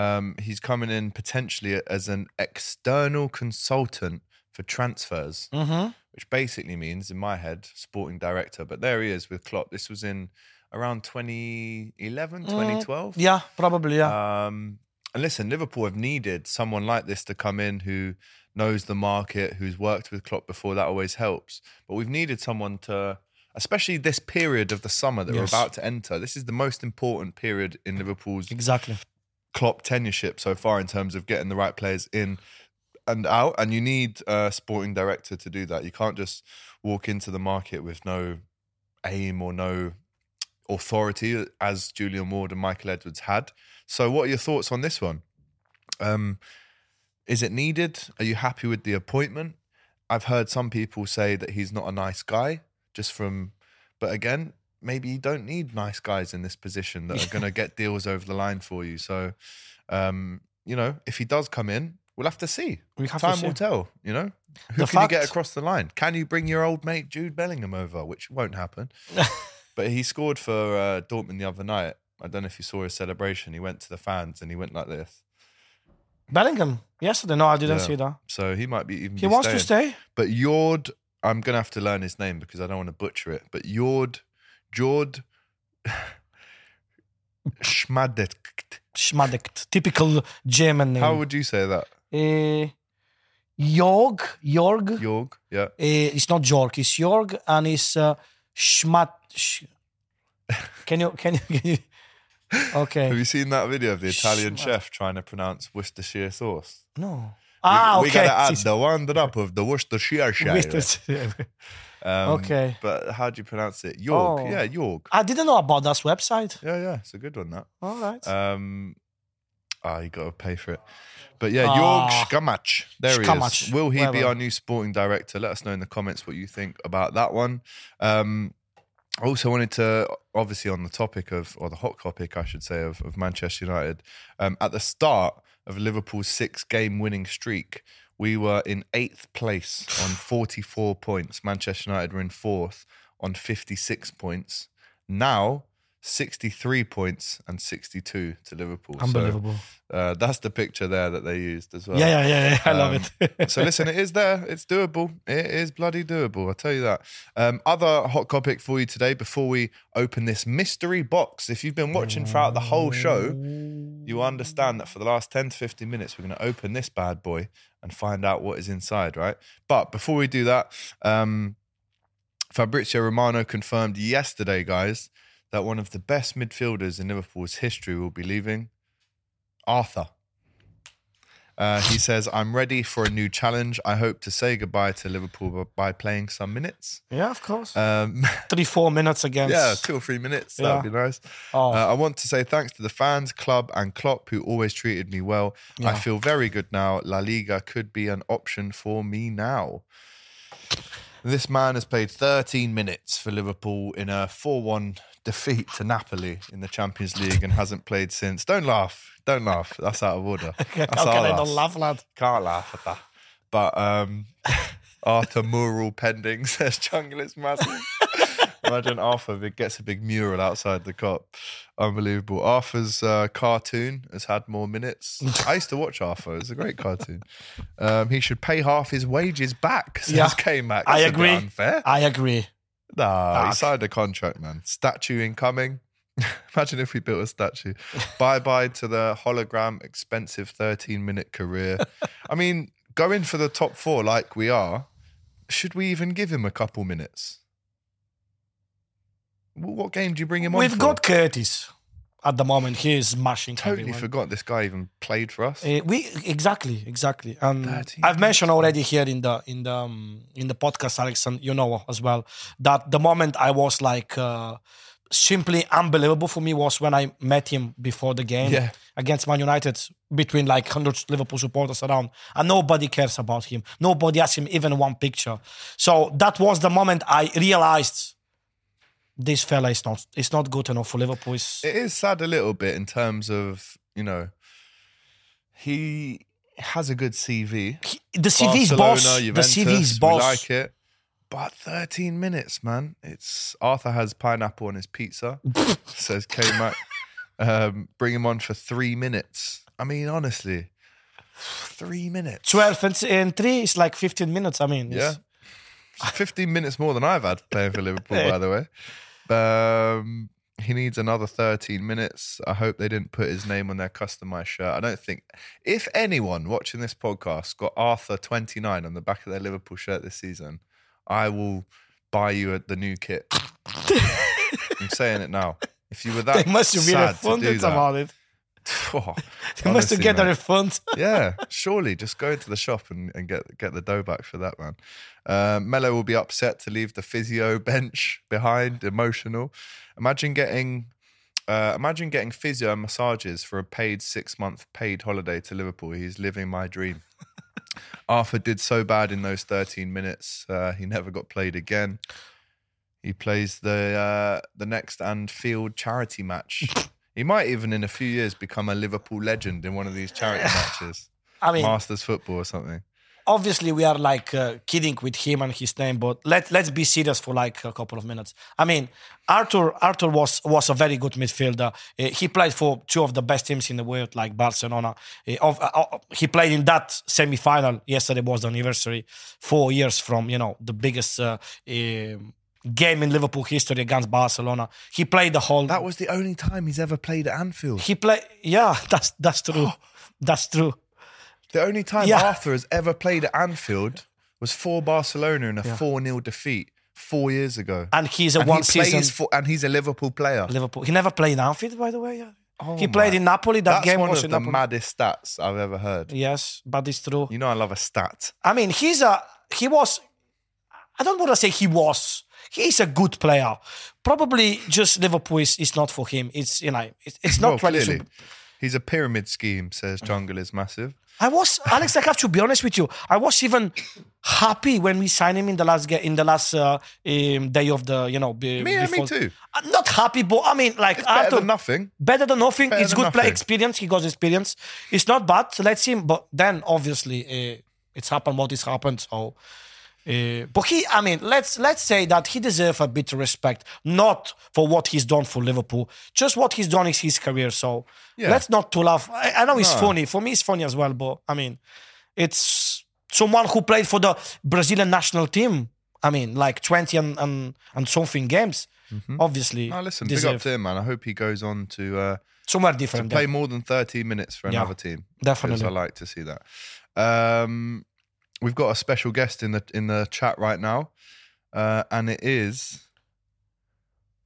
[SPEAKER 4] um, he's coming in potentially as an external consultant for transfers
[SPEAKER 5] Mhm.
[SPEAKER 4] which basically means in my head sporting director but there he is with Klopp this was in around 2011 2012
[SPEAKER 5] yeah, probably, yeah.
[SPEAKER 4] um and listen Liverpool have needed someone like this to come in who knows the market who's worked with Klopp before that always helps but we've needed someone to especially this period of the summer that
[SPEAKER 5] Yes.
[SPEAKER 4] we're about to enter this is the most important period in Liverpool's
[SPEAKER 5] exactly.
[SPEAKER 4] Klopp tenureship so far in terms of getting the right players in and out, and you need a sporting director to do that. You can't just walk into the market with no aim or no authority, as Julian Ward and Michael Edwards had. So, what are your thoughts on this one? Um, is it needed? Are you happy with the appointment? I've heard some people say that he's not a nice guy, just from, but again, maybe you don't need nice guys in this position that are going <laughs> to get deals over the line for you. So, um, you know, if he does come in, we'll have to see.
[SPEAKER 5] We have to
[SPEAKER 4] Time
[SPEAKER 5] see.
[SPEAKER 4] will tell. You know, who
[SPEAKER 5] The
[SPEAKER 4] can you get across the line? Can you bring your old mate Jude Bellingham over? Which won't happen. <laughs> but he scored for uh, Dortmund the other night. I don't know if you saw his celebration. He went to the fans and he went like this.
[SPEAKER 5] Bellingham yesterday. No, I didn't
[SPEAKER 4] Yeah.
[SPEAKER 5] see that.
[SPEAKER 4] So he might be even.
[SPEAKER 5] He
[SPEAKER 4] be
[SPEAKER 5] wants to
[SPEAKER 4] staying.
[SPEAKER 5] stay.
[SPEAKER 4] But Jord, I'm gonna have to learn his name because I don't want to butcher it. But Jord, Jord, <laughs> Schmadet.
[SPEAKER 5] Schmadek, typical German name.
[SPEAKER 4] How would you say that?
[SPEAKER 5] Uh, Jorg, Jorg.
[SPEAKER 4] Jorg, yeah.
[SPEAKER 5] Uh, it's not Jorg, it's Jorg, and it's uh, Schmat. Sch- <laughs> can you? Can you? Can you?
[SPEAKER 4] Have you seen that video of the Italian chef trying to pronounce Worcestershire sauce?
[SPEAKER 5] No. Ah,
[SPEAKER 4] we,
[SPEAKER 5] okay.
[SPEAKER 4] we gotta add the one drop of the Worcestershire.
[SPEAKER 5] sì. <laughs>
[SPEAKER 4] Um,
[SPEAKER 5] Okay.
[SPEAKER 4] But how do you pronounce it? York.
[SPEAKER 5] Oh.
[SPEAKER 4] Yeah, York.
[SPEAKER 5] I didn't know about that website.
[SPEAKER 4] Yeah, yeah. It's a good one, that.
[SPEAKER 5] All right.
[SPEAKER 4] Um, ah, you got to pay for it. But yeah,
[SPEAKER 5] Ah.
[SPEAKER 4] Jorg Skamach. There he
[SPEAKER 5] Skamach.
[SPEAKER 4] is. Will he be our new sporting director? Let us know in the comments what you think about that one. Um, I also wanted to, obviously, on the topic of, or the hot topic, I should say, of, of Manchester United. Um, at the start of Liverpool's six-game winning streak, we were in eighth place on <sighs> 44 points. Manchester United were in fourth on 56 points. Now, 63 points and 62 to Liverpool. So,
[SPEAKER 5] Unbelievable.
[SPEAKER 4] uh, that's the picture there that they used as well.
[SPEAKER 5] yeah, yeah, yeah, yeah. <laughs> I love
[SPEAKER 4] Um,
[SPEAKER 5] it.
[SPEAKER 4] so listen, it is there. It's doable. It is bloody doable. I'll tell you that. Um, other hot topic for you today before we open this mystery box. If you've been watching throughout the whole show, you understand that for the last 10 to 15 minutes, we're going to open this bad boy and find out what is inside, right? But before we do that, um, Fabrizio Romano confirmed yesterday, guys, that one of the best midfielders in Liverpool's history will be leaving Arthur. Uh, he says, I'm ready for a new challenge. I hope to say goodbye to Liverpool by playing some minutes.
[SPEAKER 5] yeah, of course.
[SPEAKER 4] Um, <laughs>
[SPEAKER 5] Three, four minutes against.
[SPEAKER 4] yeah, two or three minutes. That would be nice.
[SPEAKER 5] Oh.
[SPEAKER 4] Uh, I want to say thanks to the fans, club, and Klopp, who always treated me well. I feel very good now. La Liga could be an option for me now. This man has played 13 minutes for Liverpool in a 4 1 defeat to Napoli in the Champions League and hasn't played since. Don't laugh. Don't laugh. That's out of order. <laughs>
[SPEAKER 5] How
[SPEAKER 4] That's
[SPEAKER 5] can
[SPEAKER 4] our
[SPEAKER 5] I not
[SPEAKER 4] loss.
[SPEAKER 5] laugh, lad?
[SPEAKER 4] Can't laugh at that. But um, <laughs> Arthur mural pending <laughs> says jungle is massive. Imagine Arthur if it gets a big mural outside the Kop. Unbelievable. Arthur's uh, cartoon has had more minutes. I used to watch Arthur. It's a great cartoon. Um, he should pay half his wages back, says
[SPEAKER 5] Yeah,
[SPEAKER 4] K-Mac.
[SPEAKER 5] I
[SPEAKER 4] That's a bit
[SPEAKER 5] agree.
[SPEAKER 4] unfair.
[SPEAKER 5] I agree.
[SPEAKER 4] Nah, he signed a contract, man. Statue incoming. <laughs> Imagine if we built a statue. <laughs> bye bye to the hologram, expensive 13 minute career. I mean, going for the top four like we are, should we even give him a couple minutes? What game do you bring him on
[SPEAKER 5] We've got Curtis at the moment. He is smashing.
[SPEAKER 4] totally
[SPEAKER 5] everyone.
[SPEAKER 4] forgot this guy even played for us.
[SPEAKER 5] Uh, we exactly, exactly. And I've mentioned already here in the in the um, in the podcast, Alex, and you know as well that the moment I was like uh, simply unbelievable for me was when I met him before the game
[SPEAKER 4] Yeah.
[SPEAKER 5] against Man United between like hundred Liverpool supporters around, and nobody cares about him. Nobody asked him even one picture. So that was the moment I realized this fella is not is not good enough for Liverpool. It's-
[SPEAKER 4] It is sad a little bit in terms of, you know, he has a good CV.
[SPEAKER 5] the CV's
[SPEAKER 4] Barcelona,
[SPEAKER 5] boss. The
[SPEAKER 4] Juventus,
[SPEAKER 5] CV's
[SPEAKER 4] we
[SPEAKER 5] boss.
[SPEAKER 4] like it. But 13 minutes, man. It's Arthur has pineapple on his pizza, <laughs> says K Mac. Um, bring him on for three minutes. I mean, honestly, three minutes.
[SPEAKER 5] 12 and, and 3 is like 15 minutes. I mean,
[SPEAKER 4] Yeah. 15 minutes more than I've had playing for Liverpool, by the way. <laughs> Um, he needs another 13 minutes. I hope they didn't put his name on their customized shirt. I don't think, if anyone watching this podcast got Arthur 29 on the back of their Liverpool shirt this season, I will buy you a, the new kit. <laughs> I'm saying it now. If you were <laughs> that
[SPEAKER 5] they must have been
[SPEAKER 4] sad to do that,
[SPEAKER 5] about it. <laughs>
[SPEAKER 4] oh,
[SPEAKER 5] They must have get
[SPEAKER 4] mate.
[SPEAKER 5] refund. <laughs>
[SPEAKER 4] yeah, surely just go into the shop and, and get get the dough back for that man. Uh, Mello will be upset to leave the physio <laughs> bench behind, emotional. Imagine getting, uh, imagine getting physio and massages for a paid six month paid holiday to Liverpool. He's living my dream. Arthur did so bad in those thirteen minutes. Uh, he never got played again. He plays the uh, the next Anfield charity match. He might even in a few years become a Liverpool legend in one of these charity matches, <laughs>
[SPEAKER 5] I mean,
[SPEAKER 4] Masters football or something.
[SPEAKER 5] obviously we are like uh, kidding with him and his name, but let let's be serious for like a couple of minutes. I mean, Arthur Arthur was was a very good midfielder. Uh, he played for two of the best teams in the world, like Barcelona. Uh, of, uh, uh, he played in that semi final. Yesterday was the anniversary, four years from you know the biggest. Game in Liverpool history against Barcelona. He played the whole.
[SPEAKER 4] That was the only time he's ever played at Anfield.
[SPEAKER 5] he played. Yeah, <laughs> that's that's true. <gasps> that's true.
[SPEAKER 4] The only time
[SPEAKER 5] Yeah.
[SPEAKER 4] Arthur has ever played at Anfield was for Barcelona in a 4 0 defeat four years ago.
[SPEAKER 5] And he's a
[SPEAKER 4] And
[SPEAKER 5] one
[SPEAKER 4] he
[SPEAKER 5] season
[SPEAKER 4] for, and he's a Liverpool player.
[SPEAKER 5] Liverpool. He never played in Anfield, by the way. Yeah.
[SPEAKER 4] Oh
[SPEAKER 5] he played in Napoli. That
[SPEAKER 4] That's
[SPEAKER 5] game
[SPEAKER 4] one
[SPEAKER 5] was
[SPEAKER 4] of
[SPEAKER 5] in
[SPEAKER 4] the
[SPEAKER 5] Napoli.
[SPEAKER 4] maddest stats I've ever heard.
[SPEAKER 5] Yes, but it's true.
[SPEAKER 4] You know, I love a stat.
[SPEAKER 5] I mean, he's a he was. I don't want to say he was. He's a good player. Probably just Liverpool is, is not for him. It's you know it's, it's not
[SPEAKER 4] well,
[SPEAKER 5] really.
[SPEAKER 4] clearly. He's a pyramid scheme, says Jungle is massive.
[SPEAKER 5] I was Alex. I have to be honest with you. I was even happy when we signed him in the last in the last uh, um, day of the you know. Be,
[SPEAKER 4] Me, me too.
[SPEAKER 5] I'm not happy, but I mean, like
[SPEAKER 4] It's better
[SPEAKER 5] after
[SPEAKER 4] than nothing.
[SPEAKER 5] better than nothing.
[SPEAKER 4] Better
[SPEAKER 5] it's good play experience. He got experience. It's not bad. Let's see. him. But then obviously uh, it's happened what is happened. So, uh, but he, I mean, let's let's say that he deserves a bit of respect, not for what he's done for Liverpool, just what he's done is his career. So
[SPEAKER 4] Yeah.
[SPEAKER 5] let's not to laugh. I, I know it's
[SPEAKER 4] No.
[SPEAKER 5] funny. For me, it's funny as well. But I mean, it's someone who played for the Brazilian national team. I mean, like twenty and and, and something games. Obviously,
[SPEAKER 4] Oh, listen, big up to him, man. I hope he goes on to uh,
[SPEAKER 5] somewhere different.
[SPEAKER 4] to play
[SPEAKER 5] yeah.
[SPEAKER 4] more than 30 minutes for
[SPEAKER 5] Yeah,
[SPEAKER 4] another team. 'Cause
[SPEAKER 5] definitely.
[SPEAKER 4] I like to see that. Um, we've got a special guest in the in the chat right now, uh, and it is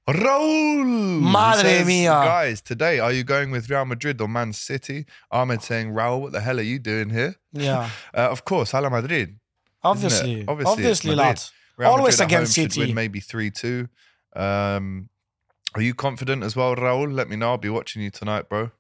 [SPEAKER 4] Raul.
[SPEAKER 5] Madre
[SPEAKER 4] says,
[SPEAKER 5] mia.
[SPEAKER 4] Guys, today are you going with Real Madrid or Man City? Ahmed saying, Raul, what the hell are you doing here?
[SPEAKER 5] Yeah, <laughs>
[SPEAKER 4] Uh, of course, Hala Madrid.
[SPEAKER 5] obviously,
[SPEAKER 4] Obviously,
[SPEAKER 5] obviously, lads. Always against City.
[SPEAKER 4] Maybe 3 2. Um, are you confident as well, Raul? Let me know. I'll be watching you tonight, bro.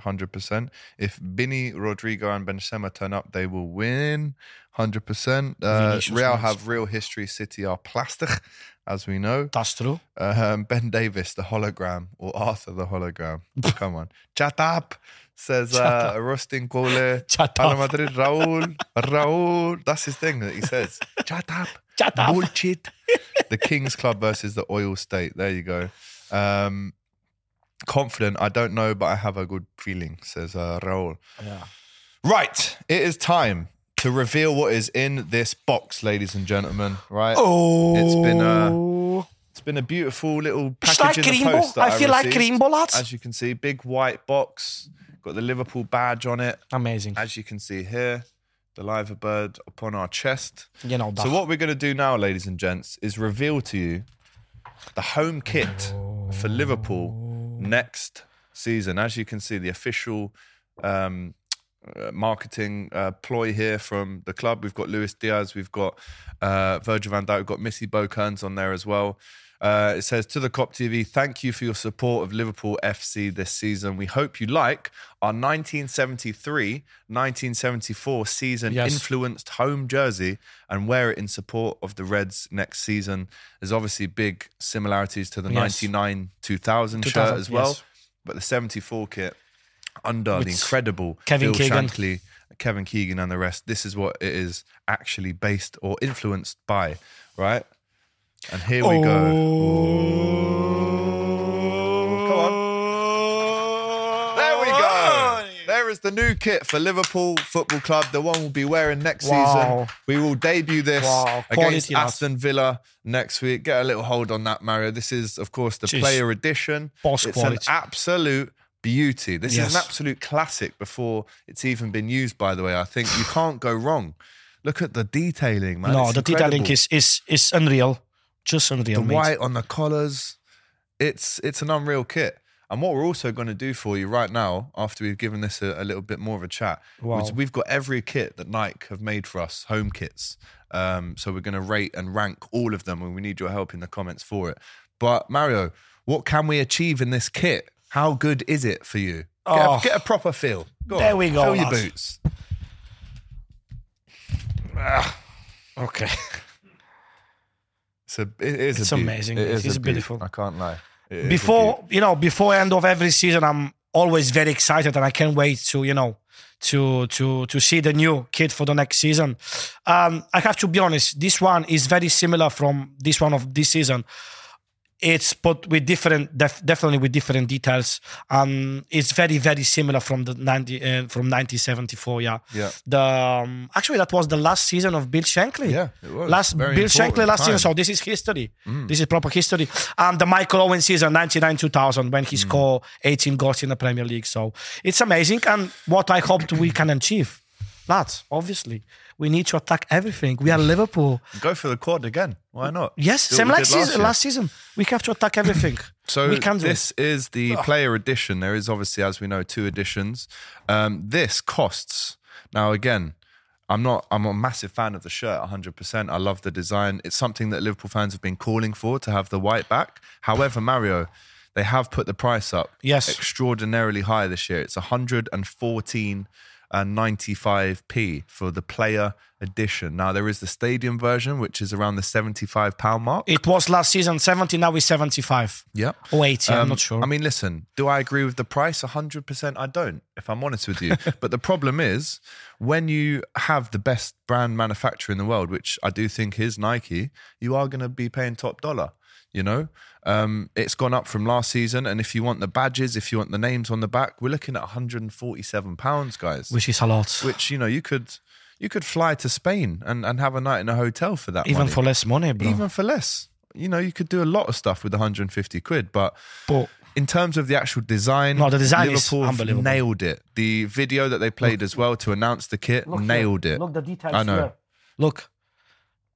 [SPEAKER 4] 100%. If Vini, Rodrygo, and Benzema turn up, they will win. 100%. Uh, Real have real history. City are plastic, <laughs> as we know.
[SPEAKER 5] That's true.
[SPEAKER 4] Um, ben Davis, the hologram, or Arthur, the hologram. <laughs> Come on. Chat up, says uh, Rustin Cole. <laughs>
[SPEAKER 5] Chat up.
[SPEAKER 4] Madrid, Raul. Raul. That's his thing that he says. Chat up.
[SPEAKER 5] Chat up.
[SPEAKER 4] Bullshit. the Kings Club versus the Oil State. There you go. Um, confident. I don't know, but I have a good feeling, says uh, Raul.
[SPEAKER 5] Yeah.
[SPEAKER 4] Right. It is time to reveal what is in this box, ladies and gentlemen. Right.
[SPEAKER 5] Oh,
[SPEAKER 4] It's been a, It's been a beautiful little package
[SPEAKER 5] like
[SPEAKER 4] in the post. That
[SPEAKER 5] I feel like. Creambo, lads.
[SPEAKER 4] As you can see, big white box, got the Liverpool badge on it.
[SPEAKER 5] Amazing.
[SPEAKER 4] As you can see here, the liver bird upon our chest.
[SPEAKER 5] You know that.
[SPEAKER 4] So what we're going to do now, ladies and gents, is reveal to you the home kit for Liverpool next season. As you can see, the official um, uh, marketing uh, ploy here from the club. We've got Luis Diaz, we've got uh, Virgil van Dijk, we've got Missy Bo Kearns on there as well. Uh, it says to the Kop TV, thank you for your support of Liverpool FC this season. We hope you like our 1973 1974 season
[SPEAKER 5] Yes.
[SPEAKER 4] influenced home jersey and wear it in support of the Reds next season. There's obviously big similarities to the
[SPEAKER 5] Yes.
[SPEAKER 4] 99 2000 shirt as well,
[SPEAKER 5] yes.
[SPEAKER 4] but the 74 kit under the incredible
[SPEAKER 5] Kevin Keegan.
[SPEAKER 4] Shankly, Kevin Keegan, and the rest. This is what it is actually based or influenced by, right? And here we go. Ooh. Come on. There we go. There is the new kit for Liverpool Football Club. The one we'll be wearing next
[SPEAKER 5] Wow.
[SPEAKER 4] season. We will debut this
[SPEAKER 5] Wow.
[SPEAKER 4] against
[SPEAKER 5] Quality.
[SPEAKER 4] Aston Villa next week. Get a little hold on that, Mario. This is, of course, the
[SPEAKER 5] Jeez.
[SPEAKER 4] player edition.
[SPEAKER 5] Boss
[SPEAKER 4] it's
[SPEAKER 5] quality.
[SPEAKER 4] an absolute beauty. This is an absolute classic before it's even been used, by the way. I think you can't go wrong. Look at the detailing, man.
[SPEAKER 5] no,
[SPEAKER 4] It's
[SPEAKER 5] the detailing is is is unreal. Just unreal,
[SPEAKER 4] the
[SPEAKER 5] mate.
[SPEAKER 4] white on the collars. It's it's an unreal kit. And what we're also going to do for you right now, after we've given this a, a little bit more of a chat,
[SPEAKER 5] Wow.
[SPEAKER 4] we've got every kit that Nike have made for us, home kits. Um, so we're going to rate and rank all of them, and we need your help in the comments for it. But Mario, what can we achieve in this kit? How good is it for you? Get,
[SPEAKER 5] Oh.
[SPEAKER 4] a, get a proper feel. Go
[SPEAKER 5] There
[SPEAKER 4] on,
[SPEAKER 5] we go,
[SPEAKER 4] Fill your boots.
[SPEAKER 5] Okay. <laughs>
[SPEAKER 4] It's a. It is
[SPEAKER 5] It's
[SPEAKER 4] a
[SPEAKER 5] amazing.
[SPEAKER 4] It is
[SPEAKER 5] It's
[SPEAKER 4] a beaut.
[SPEAKER 5] beautiful.
[SPEAKER 4] I can't lie. It
[SPEAKER 5] before you know before end of every season i'm always very excited and i can't wait to you know to to to see the new kid for the next season um i have to be honest this one is very similar from this one of this season it's but with different def, definitely with different details um it's very very similar from the 90 uh, from 1974 yeah.
[SPEAKER 4] Yeah.
[SPEAKER 5] the um, actually that was the last season of bill shankly.
[SPEAKER 4] Yeah, it was.
[SPEAKER 5] last
[SPEAKER 4] Very
[SPEAKER 5] bill shankly last season. so this is history. This is proper history. And the michael owen season 99-2000 when he scored 18 goals in the premier league. So it's amazing and what i hoped we can achieve lads obviously we need to attack everything we are <laughs> liverpool
[SPEAKER 4] Go for the quad again. Why not?
[SPEAKER 5] yes
[SPEAKER 4] Do
[SPEAKER 5] same like season,
[SPEAKER 4] year.
[SPEAKER 5] last season we have to attack everything <coughs>
[SPEAKER 4] So
[SPEAKER 5] we can
[SPEAKER 4] this is the player edition. There is obviously, as we know, two editions. Um, this costs now again. I'm not. I'm a massive fan of the shirt. 100. percent I love the design. It's something that Liverpool fans have been calling for to have the white back. However, Mario, they have put the price up.
[SPEAKER 5] Yes.
[SPEAKER 4] extraordinarily high this year. It's 114 and 95p for the player edition. Now there is the stadium version, which is around the 75 pound mark.
[SPEAKER 5] it was last season 70 now it's 75
[SPEAKER 4] Yeah,
[SPEAKER 5] or 80 i'm
[SPEAKER 4] Um,
[SPEAKER 5] not sure
[SPEAKER 4] I mean, listen, do I agree with the price? 100% I don't, if I'm honest with you. <laughs> but the problem is, when you have the best brand manufacturer in the world, which I do think is Nike, you are going to be paying top dollar. You know, um, it's gone up from last season. And if you want the badges, if you want the names on the back, we're looking at 147 pounds, guys.
[SPEAKER 5] which is a lot
[SPEAKER 4] Which, you know, you could. You could fly to Spain and, and have a night in a hotel for that.
[SPEAKER 5] even
[SPEAKER 4] money.
[SPEAKER 5] for less money bro
[SPEAKER 4] even for less. You know, you could do a lot of stuff with 150 quid, but
[SPEAKER 5] but
[SPEAKER 4] in terms of the actual design,
[SPEAKER 5] No, the design
[SPEAKER 4] Liverpool have
[SPEAKER 5] unbelievable.
[SPEAKER 4] nailed it. The video that they played as well to announce the kit nailed it.
[SPEAKER 5] Look the details.
[SPEAKER 4] I know.
[SPEAKER 5] here. Look,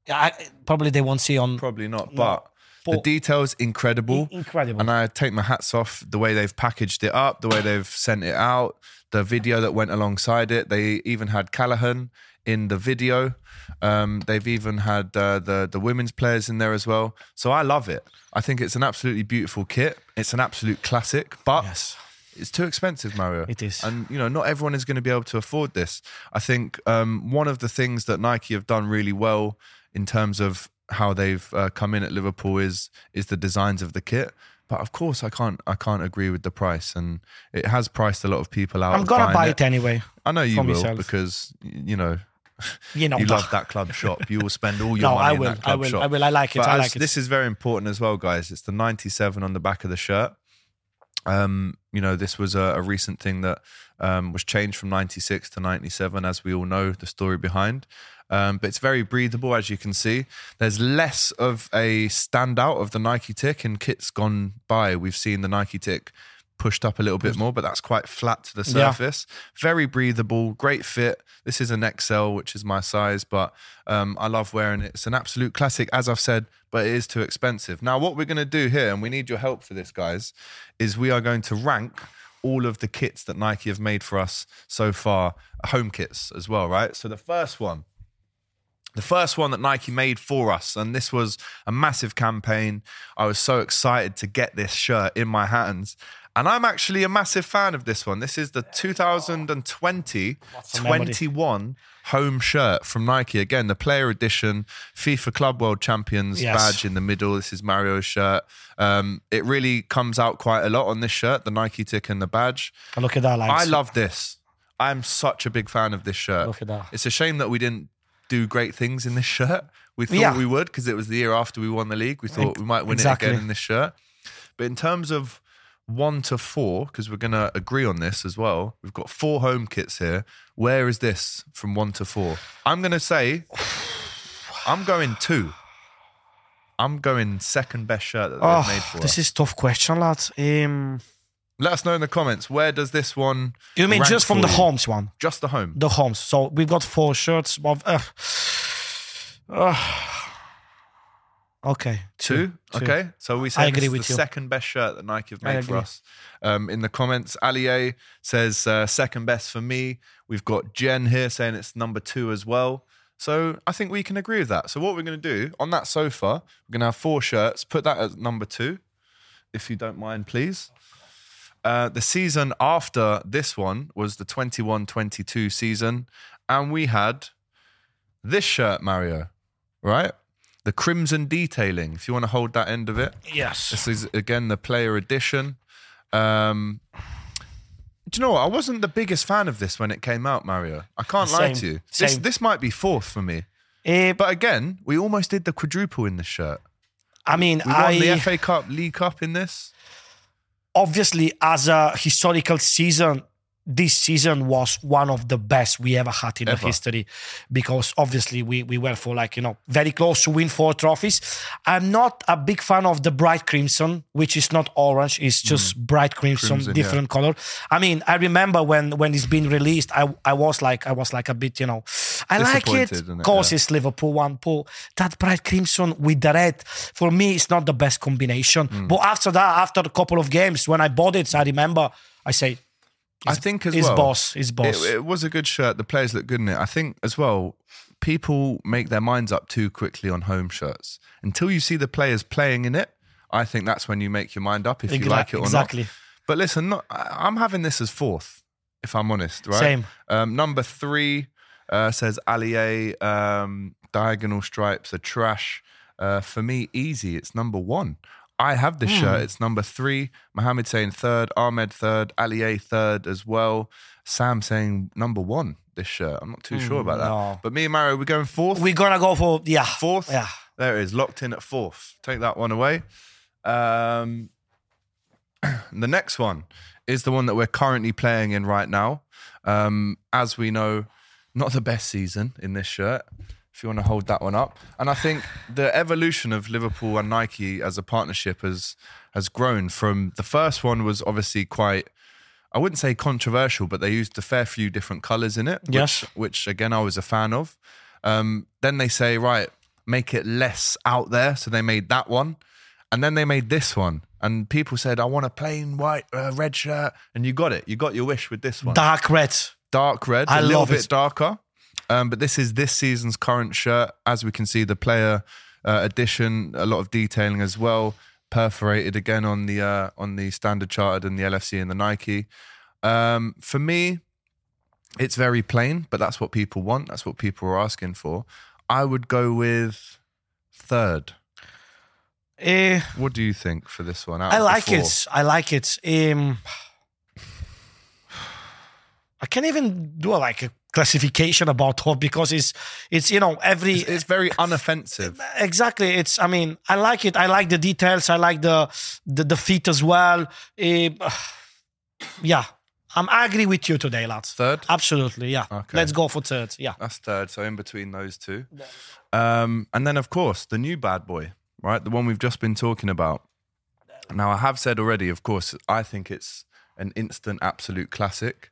[SPEAKER 5] yeah, I, probably they won't see on.
[SPEAKER 4] Probably not,
[SPEAKER 5] No,
[SPEAKER 4] but the details incredible.
[SPEAKER 5] In- incredible.
[SPEAKER 4] And I take my hats off the way they've packaged it up, the way they've sent it out, the video that went alongside it. They even had Callaghan in the video. Um, they've even had uh, the the women's players in there as well. So I love it. I think it's an absolutely beautiful kit. It's an absolute classic, but
[SPEAKER 5] Yes.
[SPEAKER 4] it's too expensive, Mario.
[SPEAKER 5] It is.
[SPEAKER 4] and you know, not everyone is going to be able to afford this. I think um, one of the things that Nike have done really well in terms of how they've uh, come in at Liverpool is is the designs of the kit. But of course, I can't I can't agree with the price, and it has priced a lot of people out.
[SPEAKER 5] I'm gonna buy it anyway.
[SPEAKER 4] I know you will
[SPEAKER 5] myself.
[SPEAKER 4] because you know
[SPEAKER 5] You know, <laughs>
[SPEAKER 4] you love that club shop. You will spend all <laughs> your
[SPEAKER 5] No,
[SPEAKER 4] money
[SPEAKER 5] I
[SPEAKER 4] in
[SPEAKER 5] will,
[SPEAKER 4] that
[SPEAKER 5] I will,
[SPEAKER 4] shop.
[SPEAKER 5] I will. I like it,
[SPEAKER 4] But
[SPEAKER 5] I
[SPEAKER 4] as-
[SPEAKER 5] like it.
[SPEAKER 4] This is very important as well, guys. It's the 97 on the back of the shirt. Um, you know, this was a, a recent thing that um, was changed from 96 to 97, as we all know the story behind. Um, but it's very breathable, as you can see. There's less of a standout of the Nike tick in kits gone by. We've seen the Nike tick pushed up a little bit more, but that's quite flat to the
[SPEAKER 5] Yeah.
[SPEAKER 4] surface. Very breathable, great fit. This is an XL, which is my size, but um, I love wearing it. It's an absolute classic, as I've said, but it is too expensive. Now, what we're going to do here, and we need your help for this, guys, is we are going to rank all of the kits that Nike have made for us so far, home kits as well, right? So the first one, the first one that Nike made for us, and this was a massive campaign. I was so excited to get this shirt in my hands. And I'm actually a massive fan of this one. This is the 2020 21 home shirt from Nike. Again, the player edition, FIFA Club World Champions
[SPEAKER 5] Yes.
[SPEAKER 4] badge in the middle. This is Mario's shirt. Um, it really comes out quite a lot on this shirt, the Nike tick and the badge.
[SPEAKER 5] Look at that. Like,
[SPEAKER 4] I love this. I'm such a big fan of this shirt.
[SPEAKER 5] Look at that.
[SPEAKER 4] It's a shame that we didn't do great things in this shirt. We thought
[SPEAKER 5] Yeah.
[SPEAKER 4] we would because it was the year after we won the league. We thought we might win
[SPEAKER 5] Exactly.
[SPEAKER 4] it again in this shirt. But in terms of one to four, because we're going to agree on this as well, we've got four home kits here. Where is this from one to four? I'm going to say, I'm going two. I'm going second best shirt that they've made
[SPEAKER 5] Oh,
[SPEAKER 4] for
[SPEAKER 5] this
[SPEAKER 4] us.
[SPEAKER 5] is tough question, lad. Um,
[SPEAKER 4] Let us know in the comments where does this one?
[SPEAKER 5] you mean just from the
[SPEAKER 4] you?
[SPEAKER 5] homes one?
[SPEAKER 4] Just the home.
[SPEAKER 5] The homes. So we've got four shirts. Of, uh, <sighs> uh, okay,
[SPEAKER 4] Two.
[SPEAKER 5] Two.
[SPEAKER 4] Okay. So we say
[SPEAKER 5] agree with
[SPEAKER 4] the
[SPEAKER 5] you.
[SPEAKER 4] second best shirt that Nike have made for
[SPEAKER 5] agree.
[SPEAKER 4] us. Um, in the comments, Ali A says uh, second best for me. We've got Jen here saying it's number two as well. So I think we can agree with that. So what we're going to do on that sofa, we're going to have four shirts. Put that at number two, if you don't mind, please. Uh, the season after this one was the 21-22 season, and we had this shirt, Mario, right? The crimson detailing. If you want to hold that end of it,
[SPEAKER 5] Yes.
[SPEAKER 4] this is again the player edition. Um, do you know what? I wasn't the biggest fan of this when it came out, Mario. I can't lie to you. This
[SPEAKER 5] same.
[SPEAKER 4] this might be fourth for me.
[SPEAKER 5] Eh,
[SPEAKER 4] But again, we almost did the quadruple in this shirt.
[SPEAKER 5] I mean,
[SPEAKER 4] We won
[SPEAKER 5] I
[SPEAKER 4] the FA Cup, League Cup in this.
[SPEAKER 5] obviously as a historical season this season was one of the best we ever had in
[SPEAKER 4] Ever.
[SPEAKER 5] the history because obviously we, we were for like you know very close to win four trophies i'm not a big fan of the bright crimson which is not orange it's just bright crimson,
[SPEAKER 4] Mm. Crimson,
[SPEAKER 5] different color i mean i remember when when it's been released i i was like i was like a bit you know i like it
[SPEAKER 4] Disappointed, innit?
[SPEAKER 5] cause
[SPEAKER 4] Yeah.
[SPEAKER 5] it's liverpool one pull that bright crimson with the red for me it's not the best combination
[SPEAKER 4] Mm.
[SPEAKER 5] but after that after a couple of games when i bought it i remember i say
[SPEAKER 4] I think as
[SPEAKER 5] it's
[SPEAKER 4] well.
[SPEAKER 5] boss it's boss
[SPEAKER 4] It, it was a good shirt. The players look good in it. I think as well, people make their minds up too quickly on home shirts. Until you see the players playing in it, I think that's when you make your mind up if you like it or not.
[SPEAKER 5] exactly.
[SPEAKER 4] not. But listen, not, I'm having this as fourth, if I'm honest, right?
[SPEAKER 5] Same.
[SPEAKER 4] Um, number three uh, says Ali A, um, diagonal stripes are trash. Uh, for me, easy. It's number one. I have this
[SPEAKER 5] Hmm.
[SPEAKER 4] shirt. It's number three. Mohammed saying third. Ahmed third. Ali A third as well. Sam saying number one. This shirt. I'm not too sure about that.
[SPEAKER 5] Hmm, no.
[SPEAKER 4] But me and Mario, we're going fourth.
[SPEAKER 5] we're gonna go for yeah
[SPEAKER 4] fourth.
[SPEAKER 5] yeah
[SPEAKER 4] There it is. Locked in at fourth. Take that one away. Um, <clears throat> the next one is the one that we're currently playing in right now. Um, as we know, not the best season in this shirt. If you want to hold that one up, and I think the evolution of Liverpool and Nike as a partnership has has grown. From the first one was obviously quite, I wouldn't say controversial, but they used a fair few different colors in it.
[SPEAKER 5] Yes.
[SPEAKER 4] which, which again I was a fan of. Um, then they say, right, make it less out there. So they made that one. And then they made this one. And people said, I want a plain white, uh, red shirt. And you got it. You got your wish with this one.
[SPEAKER 5] dark red
[SPEAKER 4] Dark red,
[SPEAKER 5] I
[SPEAKER 4] a little
[SPEAKER 5] love
[SPEAKER 4] bit
[SPEAKER 5] it.
[SPEAKER 4] darker. Um, but this is this season's current shirt. As we can see, the player uh, edition, a lot of detailing as well. Perforated again on the uh, on the standard chartered and the LFC and the Nike. Um, for me, it's very plain, but that's what people want. That's what people are asking for. I would go with third.
[SPEAKER 5] Eh,
[SPEAKER 4] What do you think for this one?
[SPEAKER 5] I like it I like it um <sighs> I can't even do a, like a classification about top because it's it's you know every
[SPEAKER 4] It's, it's very unoffensive.
[SPEAKER 5] exactly it's i mean i like it i like the details i like the the, the feet as well Eh, <sighs> yeah i'm I agree with you today lads
[SPEAKER 4] Third?
[SPEAKER 5] absolutely yeah
[SPEAKER 4] Okay.
[SPEAKER 5] let's go for third yeah
[SPEAKER 4] That's third. So in between those two. Um, and then, of course, the new bad boy, right? The one we've just been talking about. Now, I have said already, of course, I think it's an instant absolute classic.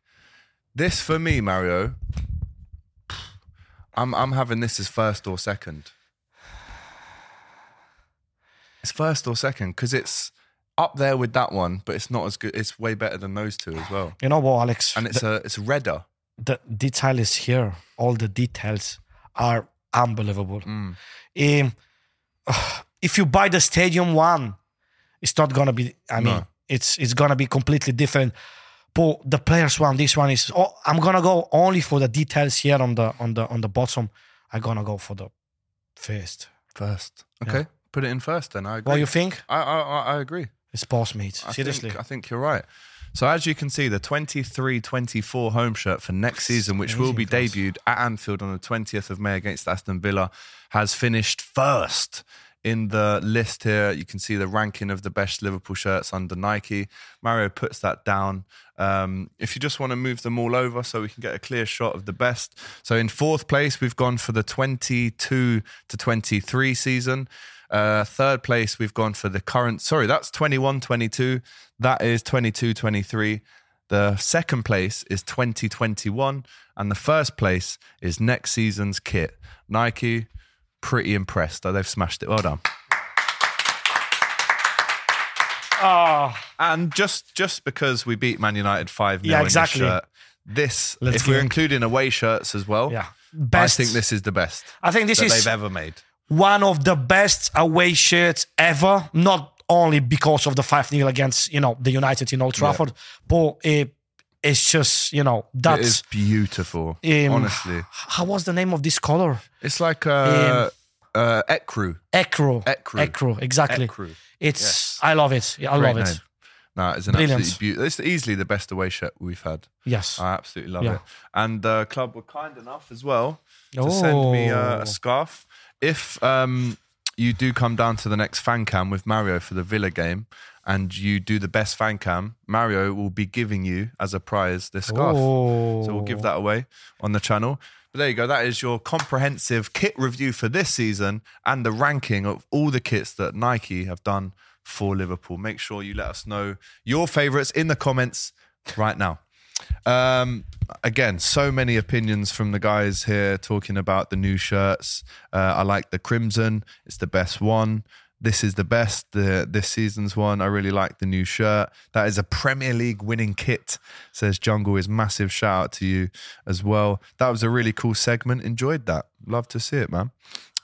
[SPEAKER 4] This, for me, Mario, I'm, I'm having this as first or second. It's first or second because it's up there with that one, but it's not as good. It's way better than those two as well.
[SPEAKER 5] you know what alex
[SPEAKER 4] And it's a it's redder.
[SPEAKER 5] the detail is here. All the details are unbelievable.
[SPEAKER 4] Mm.
[SPEAKER 5] Um, if you buy the stadium one, it's not gonna be. I mean,
[SPEAKER 4] No.
[SPEAKER 5] it's it's gonna be completely different. But the players one, this one is. Oh, I'm gonna go only for the details here on the on the on the bottom. I'm gonna go for the first.
[SPEAKER 4] First. Okay. Put it in first then. I agree.
[SPEAKER 5] What you think?
[SPEAKER 4] I, I, I- agree.
[SPEAKER 5] It's boss mate.
[SPEAKER 4] I
[SPEAKER 5] Seriously.
[SPEAKER 4] Think, I think you're right. So as you can see, the 23-24 home shirt for next season, which will be
[SPEAKER 5] amazing,
[SPEAKER 4] debuted at Anfield on the 20th of May against Aston Villa, has finished first in the list here. You can see the ranking of the best Liverpool shirts under Nike. Mario puts that down. Um, if you just want to move them all over so we can get a clear shot of the best. So in fourth place, we've gone for the 22 to 23 season. Uh, third place, we've gone for the current. Sorry, that's 21 22. That is 22 23. The second place is 2021. And the first place is next season's kit. Nike, pretty impressed. Oh, they've smashed it. Well done.
[SPEAKER 5] Ah,
[SPEAKER 4] And just just because we beat Man United 5 0
[SPEAKER 5] Yeah,
[SPEAKER 4] in
[SPEAKER 5] exactly.
[SPEAKER 4] this shirt, this,
[SPEAKER 5] Let's
[SPEAKER 4] if we're
[SPEAKER 5] it-
[SPEAKER 4] including away shirts as well,
[SPEAKER 5] yeah.
[SPEAKER 4] I think this is the best
[SPEAKER 5] I think this is
[SPEAKER 4] they've ever made.
[SPEAKER 5] one of the best away shirts ever. Not only because of the 5 0 against, you know, the United in Old Trafford, but it, it's just, you know, that's.
[SPEAKER 4] is beautiful,
[SPEAKER 5] um,
[SPEAKER 4] honestly.
[SPEAKER 5] How was the name of this color?
[SPEAKER 4] It's like uh, uh, ecru.
[SPEAKER 5] Ecru.
[SPEAKER 4] Ecru.
[SPEAKER 5] Ekro, exactly.
[SPEAKER 4] Ekru.
[SPEAKER 5] It's
[SPEAKER 4] Yes.
[SPEAKER 5] I love it. Yeah, I
[SPEAKER 4] Great
[SPEAKER 5] love it.
[SPEAKER 4] name. No, it's an
[SPEAKER 5] Brilliant.
[SPEAKER 4] absolutely beautiful. It's easily the best away shirt we've had.
[SPEAKER 5] Yes.
[SPEAKER 4] I absolutely love
[SPEAKER 5] Yeah.
[SPEAKER 4] it. And the club were kind enough as well to send me uh,
[SPEAKER 5] Oh.
[SPEAKER 4] a scarf. If um, you do come down to the next fan cam with Mario for the Villa game and you do the best fan cam, Mario will be giving you as a prize this scarf. So we'll give oh. that away on the channel. But there you go. That is your comprehensive kit review for this season and the ranking of all the kits that Nike have done for Liverpool. Make sure you let us know your favorites in the comments right now. Um, again, so many opinions from the guys here talking about the new shirts. Uh, I like the crimson; it's the best one. This is the best. The this season's one. I really like the new shirt. That is a Premier League winning kit. Says Jungle is massive. Shout out to you as well. That was a really cool segment. Enjoyed that. Love to see it, man.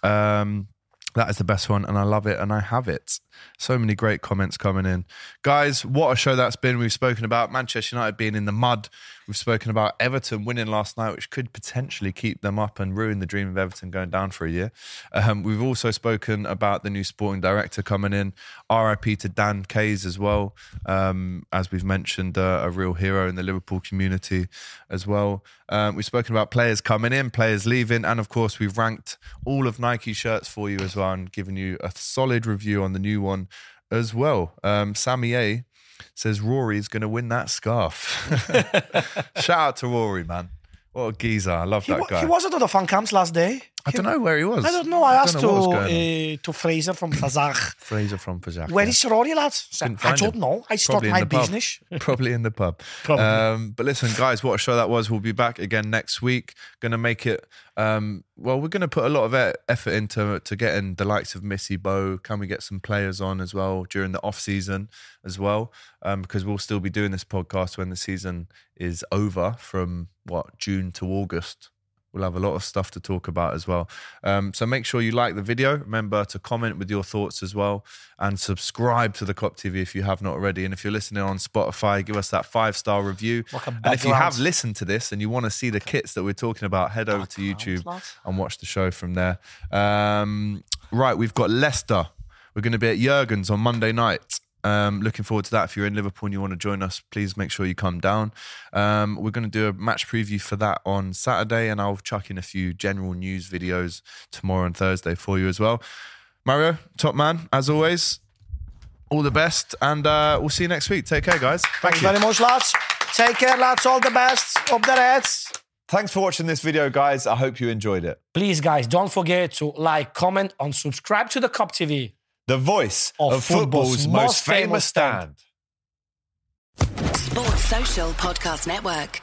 [SPEAKER 4] Um, that is the best one, and I love it, and I have it. So many great comments coming in. Guys, what a show that's been. We've spoken about Manchester United being in the mud. We've spoken about Everton winning last night, which could potentially keep them up and ruin the dream of Everton going down for a year. Um, we've also spoken about the new sporting director coming in. RIP to Dan Kay's as well. Um, as we've mentioned, uh, a real hero in the Liverpool community as well. Um, we've spoken about players coming in, players leaving, and of course, we've ranked all of Nike shirts for you as well and given you a solid review on the new one as well. Um, Sammy A says Rory's going to win that scarf. <laughs> Shout out to Rory, man. What a geezer. I love
[SPEAKER 5] He,
[SPEAKER 4] that
[SPEAKER 5] wa-
[SPEAKER 4] guy.
[SPEAKER 5] he wasn't on the fan camps last day.
[SPEAKER 4] I don't know where he was.
[SPEAKER 5] I don't know. I asked
[SPEAKER 4] know
[SPEAKER 5] to uh, to Fraser from Fazak. <laughs>
[SPEAKER 4] Fraser from Fajak.
[SPEAKER 5] Where is Rory, lad? I don't
[SPEAKER 4] him.
[SPEAKER 5] know. I
[SPEAKER 4] stopped
[SPEAKER 5] my business. <laughs> <laughs>
[SPEAKER 4] Probably in the pub.
[SPEAKER 5] Probably.
[SPEAKER 4] Um, but listen, guys, what a show that was. We'll be back again next week. Going to make it. Um, well, we're going to put a lot of e- effort into to getting the likes of Missy Bo. Can we get some players on as well during the off season as well? Um, because we'll still be doing this podcast when the season is over from what June to August. We'll have a lot of stuff to talk about as well. Um, so make sure you like the video. Remember to comment with your thoughts as well and subscribe to the Kop TV if you have not already. And if you're listening on Spotify, give us that five star review.
[SPEAKER 5] Like
[SPEAKER 4] and if you have listened to this and you want to see the kits that we're talking about, head over to YouTube and watch the show from there. Um, right, we've got Leicester. We're going to be at Jurgen's on Monday night. Um, looking forward to that. If you're in Liverpool and you want to join us, please make sure you come down. Um, we're going to do a match preview for that on Saturday, and I'll chuck in a few general news videos tomorrow and Thursday for you as well. Mario, top man, as always, all the best, and uh, we'll see you next week. Take care, guys.
[SPEAKER 5] Thank
[SPEAKER 4] Thank
[SPEAKER 5] you
[SPEAKER 4] you.
[SPEAKER 5] very much, lads. Take care, lads. All the best. Up the Reds.
[SPEAKER 2] Thanks for watching this video, guys. I hope you enjoyed it.
[SPEAKER 5] Please, guys, don't forget to like, comment, and subscribe to the Kop TV.
[SPEAKER 2] The voice
[SPEAKER 5] Of
[SPEAKER 2] of, football's,
[SPEAKER 5] football's
[SPEAKER 2] most
[SPEAKER 5] most famous
[SPEAKER 2] famous stand.
[SPEAKER 6] Sports Social Podcast Network.